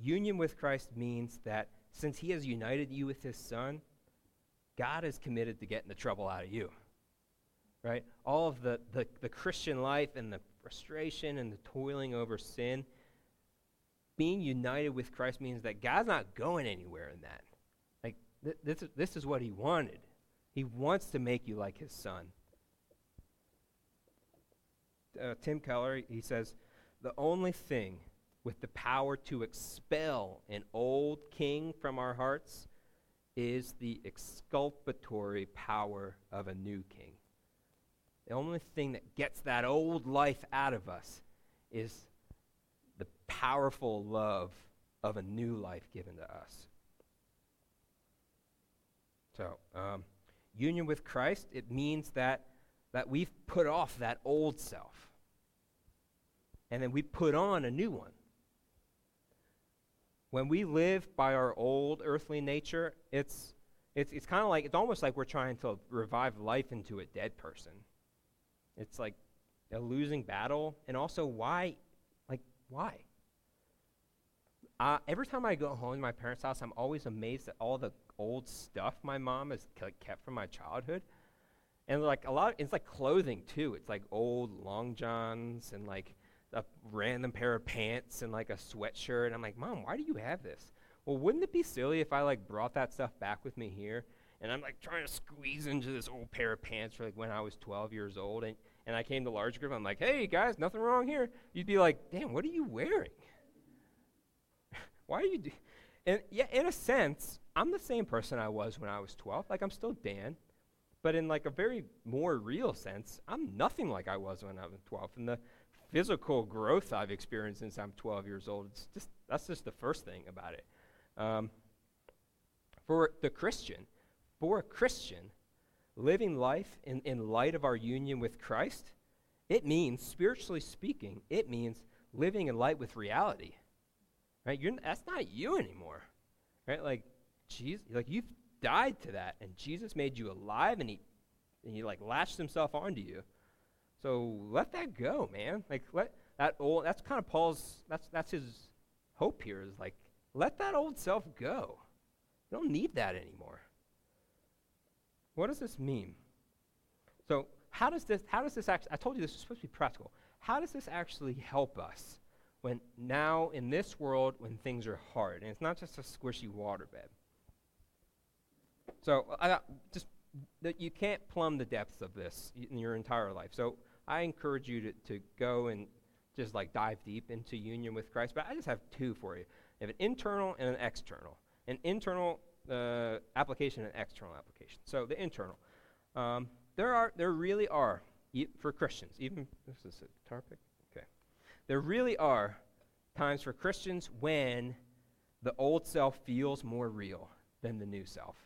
Union with Christ means that since he has united you with his son, God is committed to getting the trouble out of you. Right? All of the, the, the Christian life and the frustration and the toiling over sin, being united with Christ means that God's not going anywhere in that. Like, th- this, is, this is what he wanted. He wants to make you like his son. Uh, Tim Keller, he says, the only thing with the power to expel an old king from our hearts is the exculpatory power of a new king. The only thing that gets that old life out of us is the powerful love of a new life given to us. So, um, union with Christ, it means that, that we've put off that old self. And then we put on a new one. When we live by our old earthly nature, it's, it's, it's kind of like, it's almost like we're trying to revive life into a dead person. It's like a losing battle. And also, why, like, why? Uh, every time I go home to my parents' house, I'm always amazed at all the old stuff my mom has kept from my childhood. And like a lot, it's like clothing too. It's like old long johns and like a random pair of pants and like a sweatshirt. And I'm like, Mom, why do you have this? Well, wouldn't it be silly if I like brought that stuff back with me here? And I'm like trying to squeeze into this old pair of pants for like when I was 12 years old. And, and I came to large group. I'm like, hey guys, nothing wrong here. You'd be like, damn, what are you wearing? why are you? Do-? And yeah, in a sense, I'm the same person I was when I was 12. Like I'm still Dan. But in like a very more real sense, I'm nothing like I was when I was 12. And the physical growth I've experienced since I'm 12 years old, it's just that's just the first thing about it. Um, for the Christian, for a Christian, living life in, in light of our union with Christ, it means, spiritually speaking, it means living in light with reality. Right? You're, that's not you anymore. Right? Like, Jesus, like you've died to that, and Jesus made you alive, and he, and he like latched himself onto you. So let that go, man. Like let that old. That's kind of Paul's. That's that's his hope here. Is like let that old self go. You don't need that anymore. What does this mean? So how does this? How does this actually? I told you this is supposed to be practical. How does this actually help us when now in this world when things are hard and it's not just a squishy waterbed? So I got just that you can't plumb the depths of this in your entire life. So I encourage you to, to go and just like dive deep into union with Christ. But I just have two for you. You have an internal and an external. An internal uh, application and external application. So the internal. Um, there are there really are e- for Christians, even this is a guitar pick. Okay. There really are times for Christians when the old self feels more real than the new self.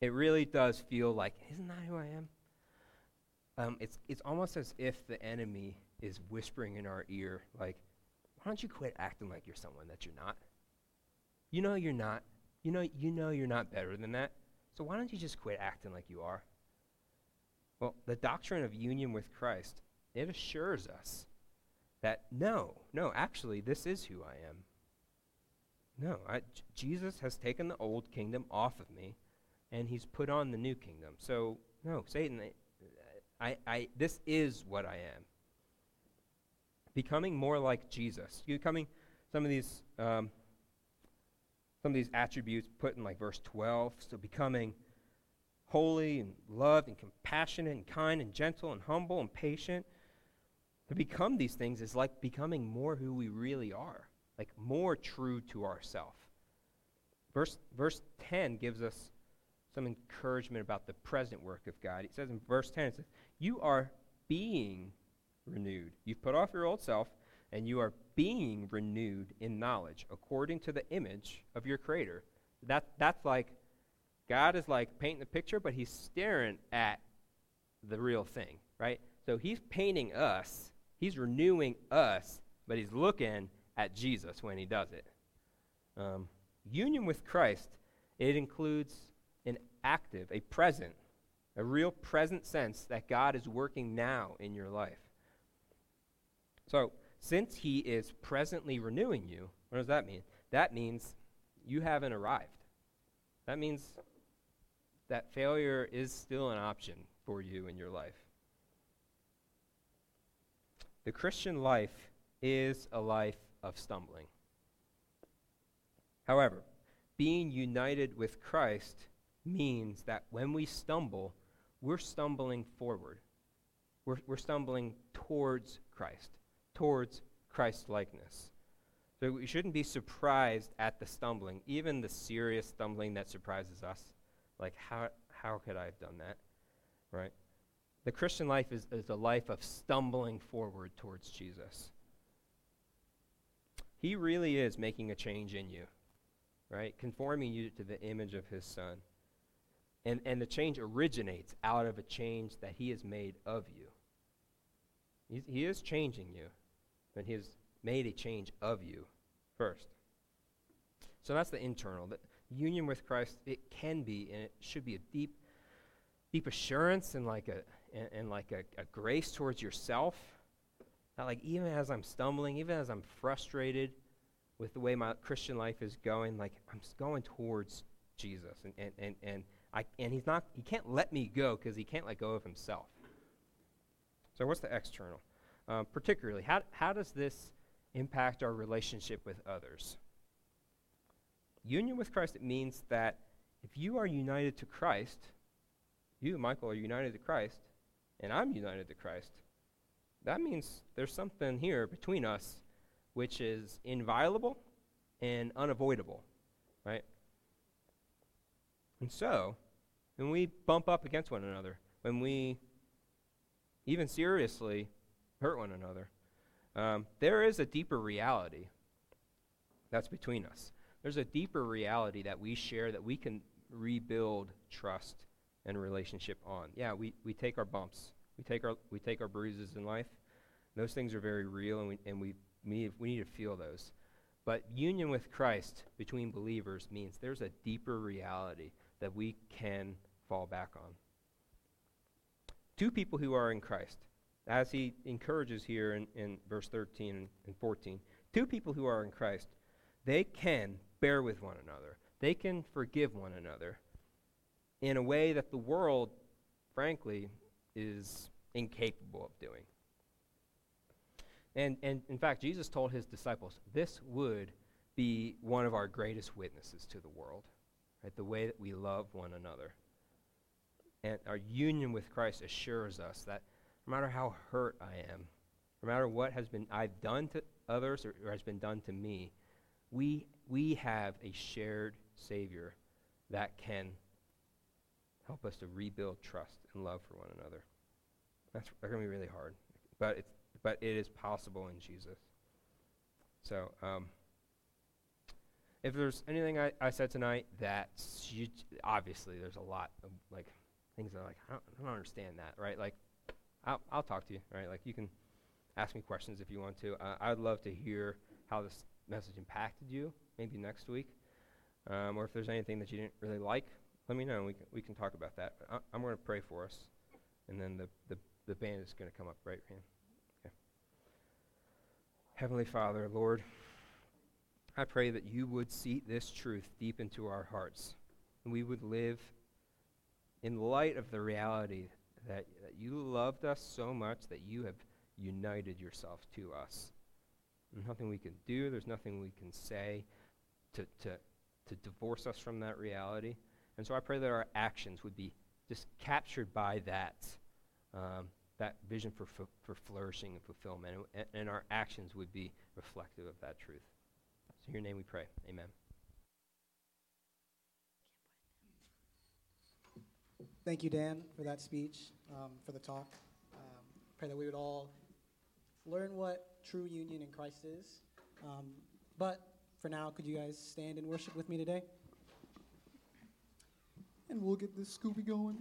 It really does feel like, isn't that who I am? Um, it's, it's almost as if the enemy is whispering in our ear, like, why don't you quit acting like you're someone that you're not? You know you're not. You know, you know you're not better than that. So why don't you just quit acting like you are? Well, the doctrine of union with Christ, it assures us that no, no, actually, this is who I am. No, I, J- Jesus has taken the old kingdom off of me and he's put on the new kingdom. So, no, Satan, I, I, this is what I am. Becoming more like Jesus. Becoming some of these, um, some of these attributes put in like verse 12. So becoming holy and loved and compassionate and kind and gentle and humble and patient. To become these things is like becoming more who we really are, like more true to ourself. Verse, verse 10 gives us some encouragement about the present work of God. It says in verse 10, it says, You are being renewed. You've put off your old self, and you are being renewed in knowledge according to the image of your Creator. That, that's like, God is like painting the picture, but He's staring at the real thing, right? So He's painting us, He's renewing us, but He's looking at Jesus when He does it. Um, union with Christ, it includes active, a present, a real present sense that God is working now in your life. So, since He is presently renewing you, what does that mean? That means you haven't arrived. That means that failure is still an option for you in your life. The Christian life is a life of stumbling. However, being united with Christ means that when we stumble, we're stumbling forward. We're, we're stumbling towards Christ, towards Christ likeness. So we shouldn't be surprised at the stumbling, even the serious stumbling that surprises us. Like, how, how could I have done that? Right? The Christian life is, is a life of stumbling forward towards Jesus. He really is making a change in you, right? Conforming you to the image of his son. And, and the change originates out of a change that he has made of you. He's, he is changing you, but he has made a change of you first. So that's the internal. The union with Christ, it can be, and it should be a deep, deep assurance and like a, and, and like a, a grace towards yourself. That, like, even as I'm stumbling, even as I'm frustrated with the way my Christian life is going, like, I'm going towards Jesus. And, and, and, and, I, and he's not, he can't let me go because he can't let go of himself. So, what's the external? Um, particularly, how, how does this impact our relationship with others? Union with Christ, it means that if you are united to Christ, you, Michael, are united to Christ, and I'm united to Christ, that means there's something here between us which is inviolable and unavoidable, right? And so, when we bump up against one another, when we even seriously hurt one another, um, there is a deeper reality that's between us. There's a deeper reality that we share that we can rebuild trust and relationship on. Yeah, we, we take our bumps, we take our, we take our bruises in life. Those things are very real, and we, and we, need, we need to feel those. But union with Christ between believers means there's a deeper reality that we can fall back on. Two people who are in Christ, as he encourages here in, in verse 13 and 14, two people who are in Christ, they can bear with one another, they can forgive one another in a way that the world, frankly, is incapable of doing. And, and in fact, Jesus told his disciples this would be one of our greatest witnesses to the world, right? The way that we love one another. And our union with Christ assures us that no matter how hurt I am, no matter what has been I've done to others or, or has been done to me, we, we have a shared Savior that can help us to rebuild trust and love for one another. That's going to be really hard, but it's but it is possible in Jesus. So, um, if there's anything I, I said tonight that you, obviously there's a lot of like things that are like I don't, I don't understand that, right? Like, I'll I'll talk to you, right? Like you can ask me questions if you want to. Uh, I'd love to hear how this message impacted you. Maybe next week, um, or if there's anything that you didn't really like, let me know. We can we can talk about that. I, I'm going to pray for us, and then the the the band is going to come up, right, Ryan? Heavenly Father, Lord, I pray that you would seat this truth deep into our hearts. And we would live in light of the reality that, that you loved us so much that you have united yourself to us. There's nothing we can do, there's nothing we can say to, to, to divorce us from that reality. And so I pray that our actions would be just captured by that. Um, that vision for, for flourishing and fulfillment, and, and our actions would be reflective of that truth. So, in your name we pray. Amen. Thank you, Dan, for that speech, um, for the talk. Um, pray that we would all learn what true union in Christ is. Um, but for now, could you guys stand and worship with me today? And we'll get this Scooby going.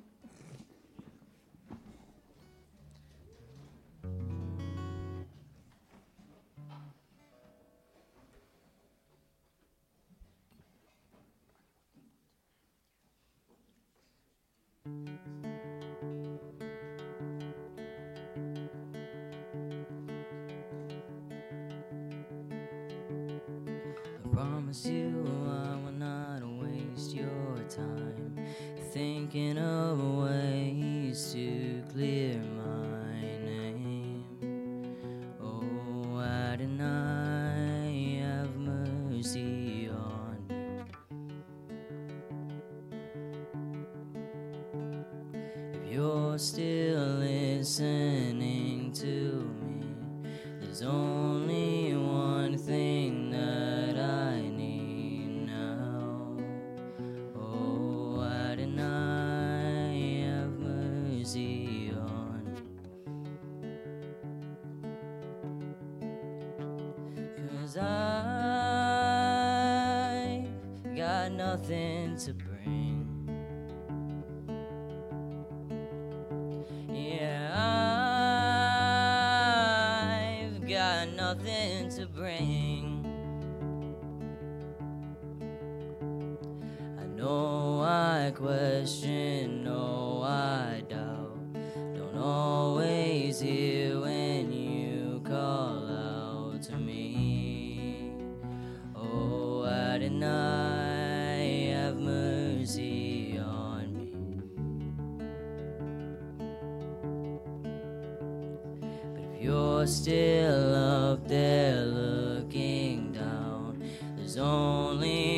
You're still up there looking down, there's only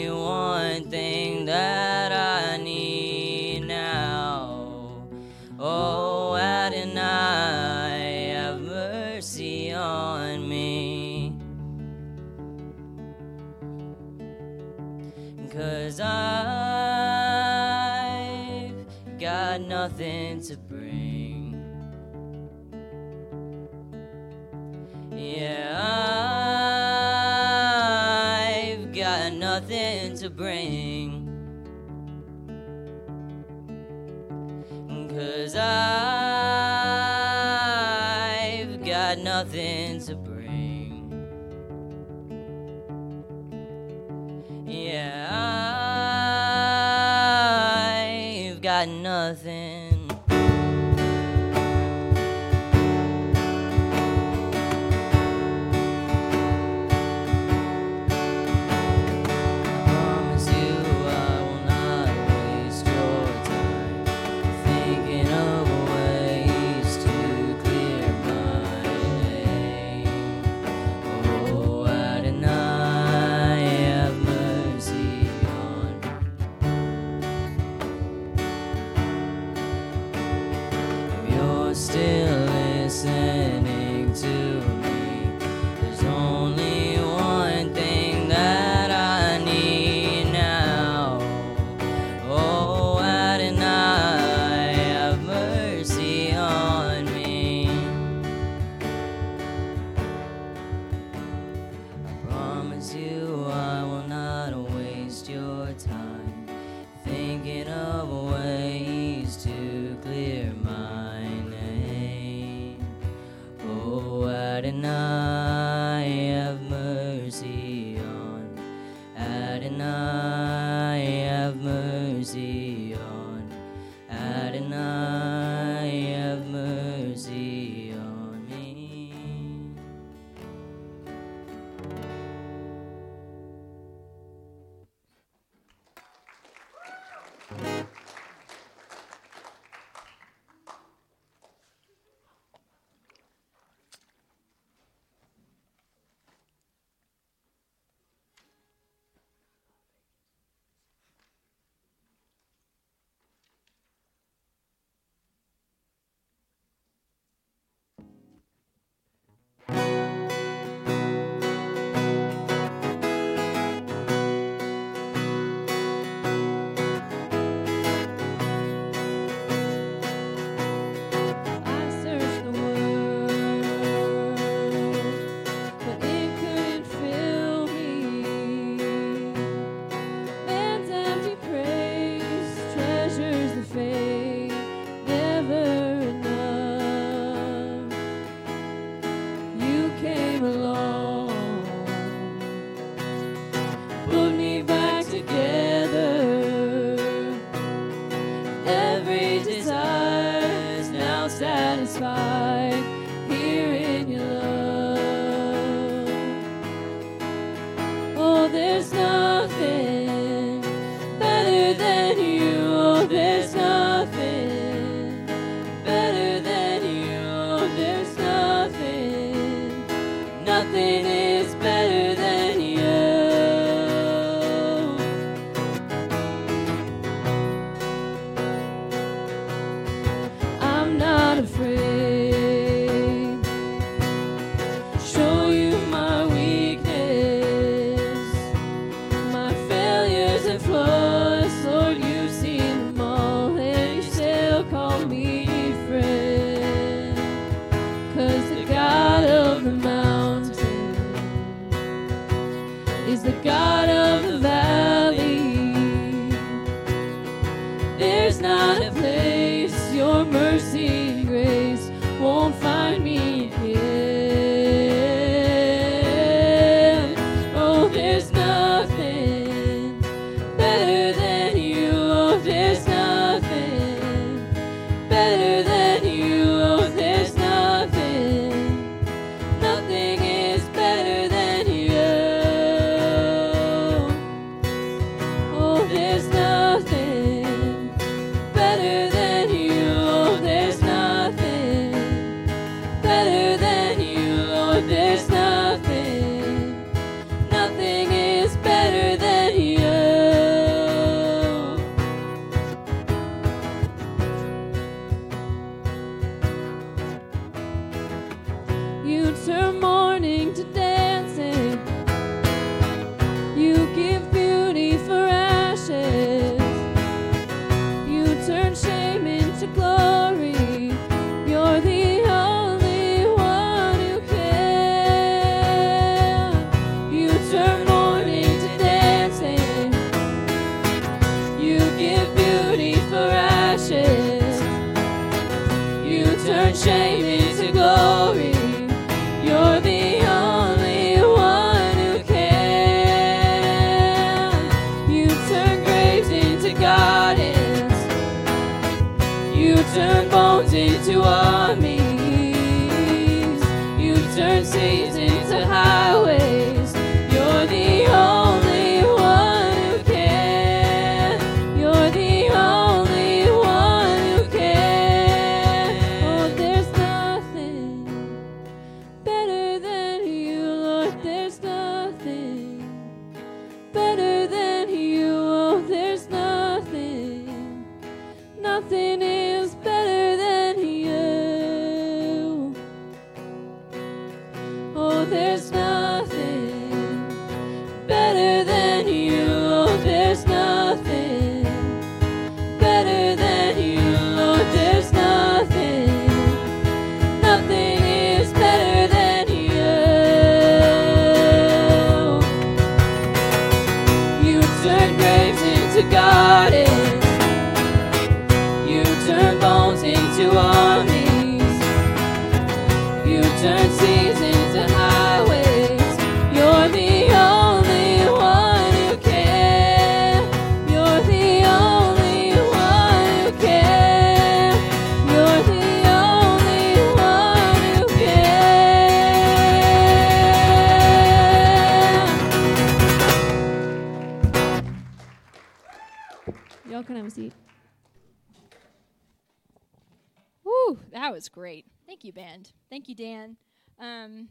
that was great. Thank you, band. Thank you, Dan. Um,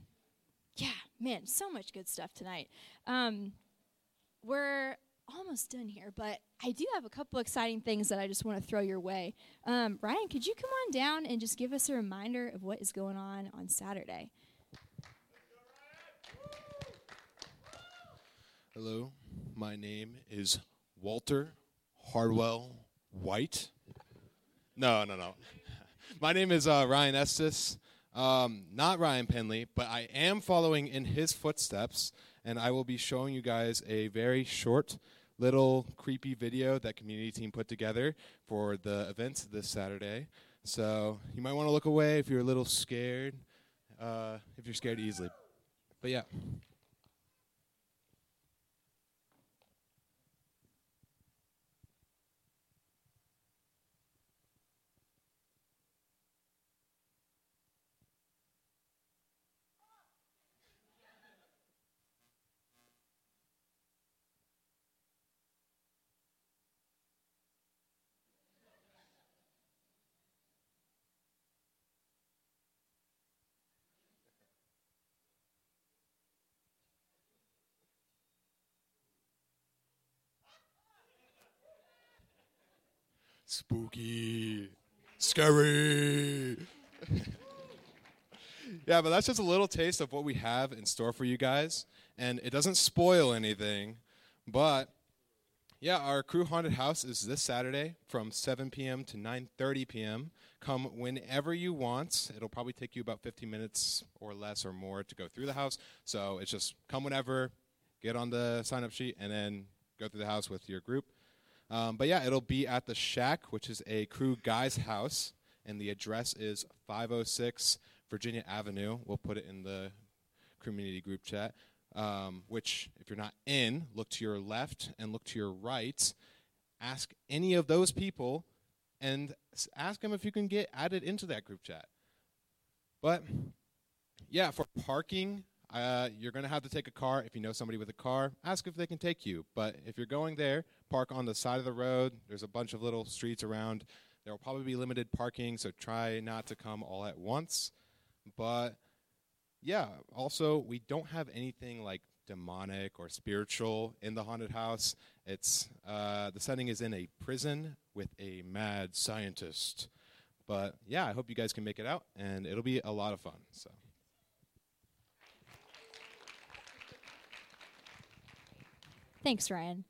yeah, man, so much good stuff tonight. Um, we're almost done here, but I do have a couple exciting things that I just want to throw your way. Um, Ryan, could you come on down and just give us a reminder of what is going on on Saturday? Hello, my name is Walter Hartwell White. No, no, no. My name is uh, Ryan Estes. Um, not Ryan Penley, but I am following in his footsteps, and I will be showing you guys a very short, little creepy video that community team put together for the event this Saturday. So you might want to look away if you're a little scared, uh, if you're scared easily. But yeah. Spooky. Scary. yeah, but that's just a little taste of what we have in store for you guys. And it doesn't spoil anything, but yeah, our Cru haunted house is this Saturday from 7 p.m. to 9:30 p.m. Come whenever you want. It'll probably take you about 15 minutes or less or more to go through the house. So it's just come whenever, get on the sign up sheet, and then go through the house with your group. Um, but yeah, it'll be at the Shack, which is a Cru guy's house, and the address is 506 Virginia Avenue. We'll put it in the community group chat. Um, which, if you're not in, look to your left and look to your right. Ask any of those people, and ask them if you can get added into that group chat. But yeah, for parking, uh, you're going to have to take a car. If you know somebody with a car, ask if they can take you. But if you're going there, park on the side of the road. There's a bunch of little streets around. There will probably be limited parking, so try not to come all at once. But yeah, also, we don't have anything like demonic or spiritual in the haunted house. It's uh, the setting is in a prison with a mad scientist. But yeah, I hope you guys can make it out, and it'll be a lot of fun. So. Thanks, Ryan.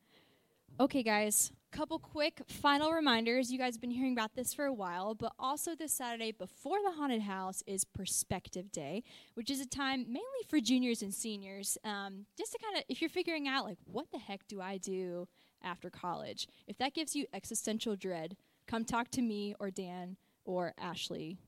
Okay, guys, couple quick final reminders. You guys have been hearing about this for a while, but also this Saturday before the haunted house is Perspective Day, which is a time mainly for juniors and seniors, um, just to kind of, if you're figuring out, like, what the heck do I do after college? If that gives you existential dread, come talk to me or Dan or Ashley.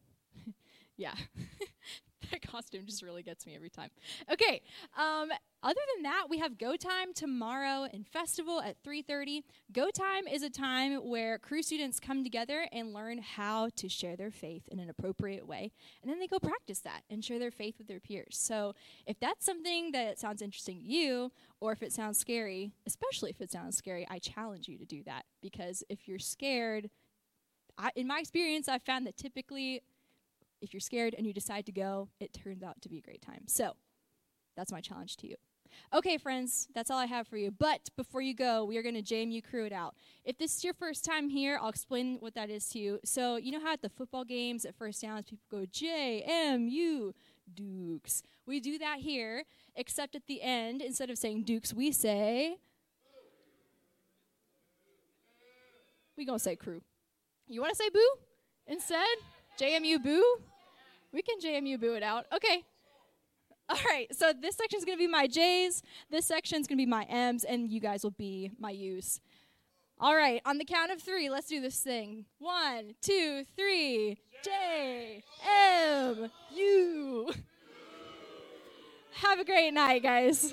Yeah. that costume just really gets me every time. Okay. Um, other than that, we have Go Time tomorrow and festival at 3:30. Go Time is a time where Cru students come together and learn how to share their faith in an appropriate way, and then they go practice that and share their faith with their peers. So, if that's something that sounds interesting to you, or if it sounds scary, especially if it sounds scary, I challenge you to do that because if you're scared, I, in my experience, I've found that typically if you're scared and you decide to go, it turns out to be a great time. So that's my challenge to you. Okay, friends, that's all I have for you. But before you go, we are going to JMU Cru it out. If this is your first time here, I'll explain what that is to you. So, you know how at the football games at first downs, people go JMU Dukes. We do that here, except at the end, instead of saying Dukes, we say. We gonna say Cru. You want to say boo instead? JMU boo? We can JMU boo it out. Okay. All right. So this section is going to be my J's. This section is going to be my M's, and you guys will be my U's. All right. On the count of three, let's do this thing. One, two, three. J M U. Have a great night, guys.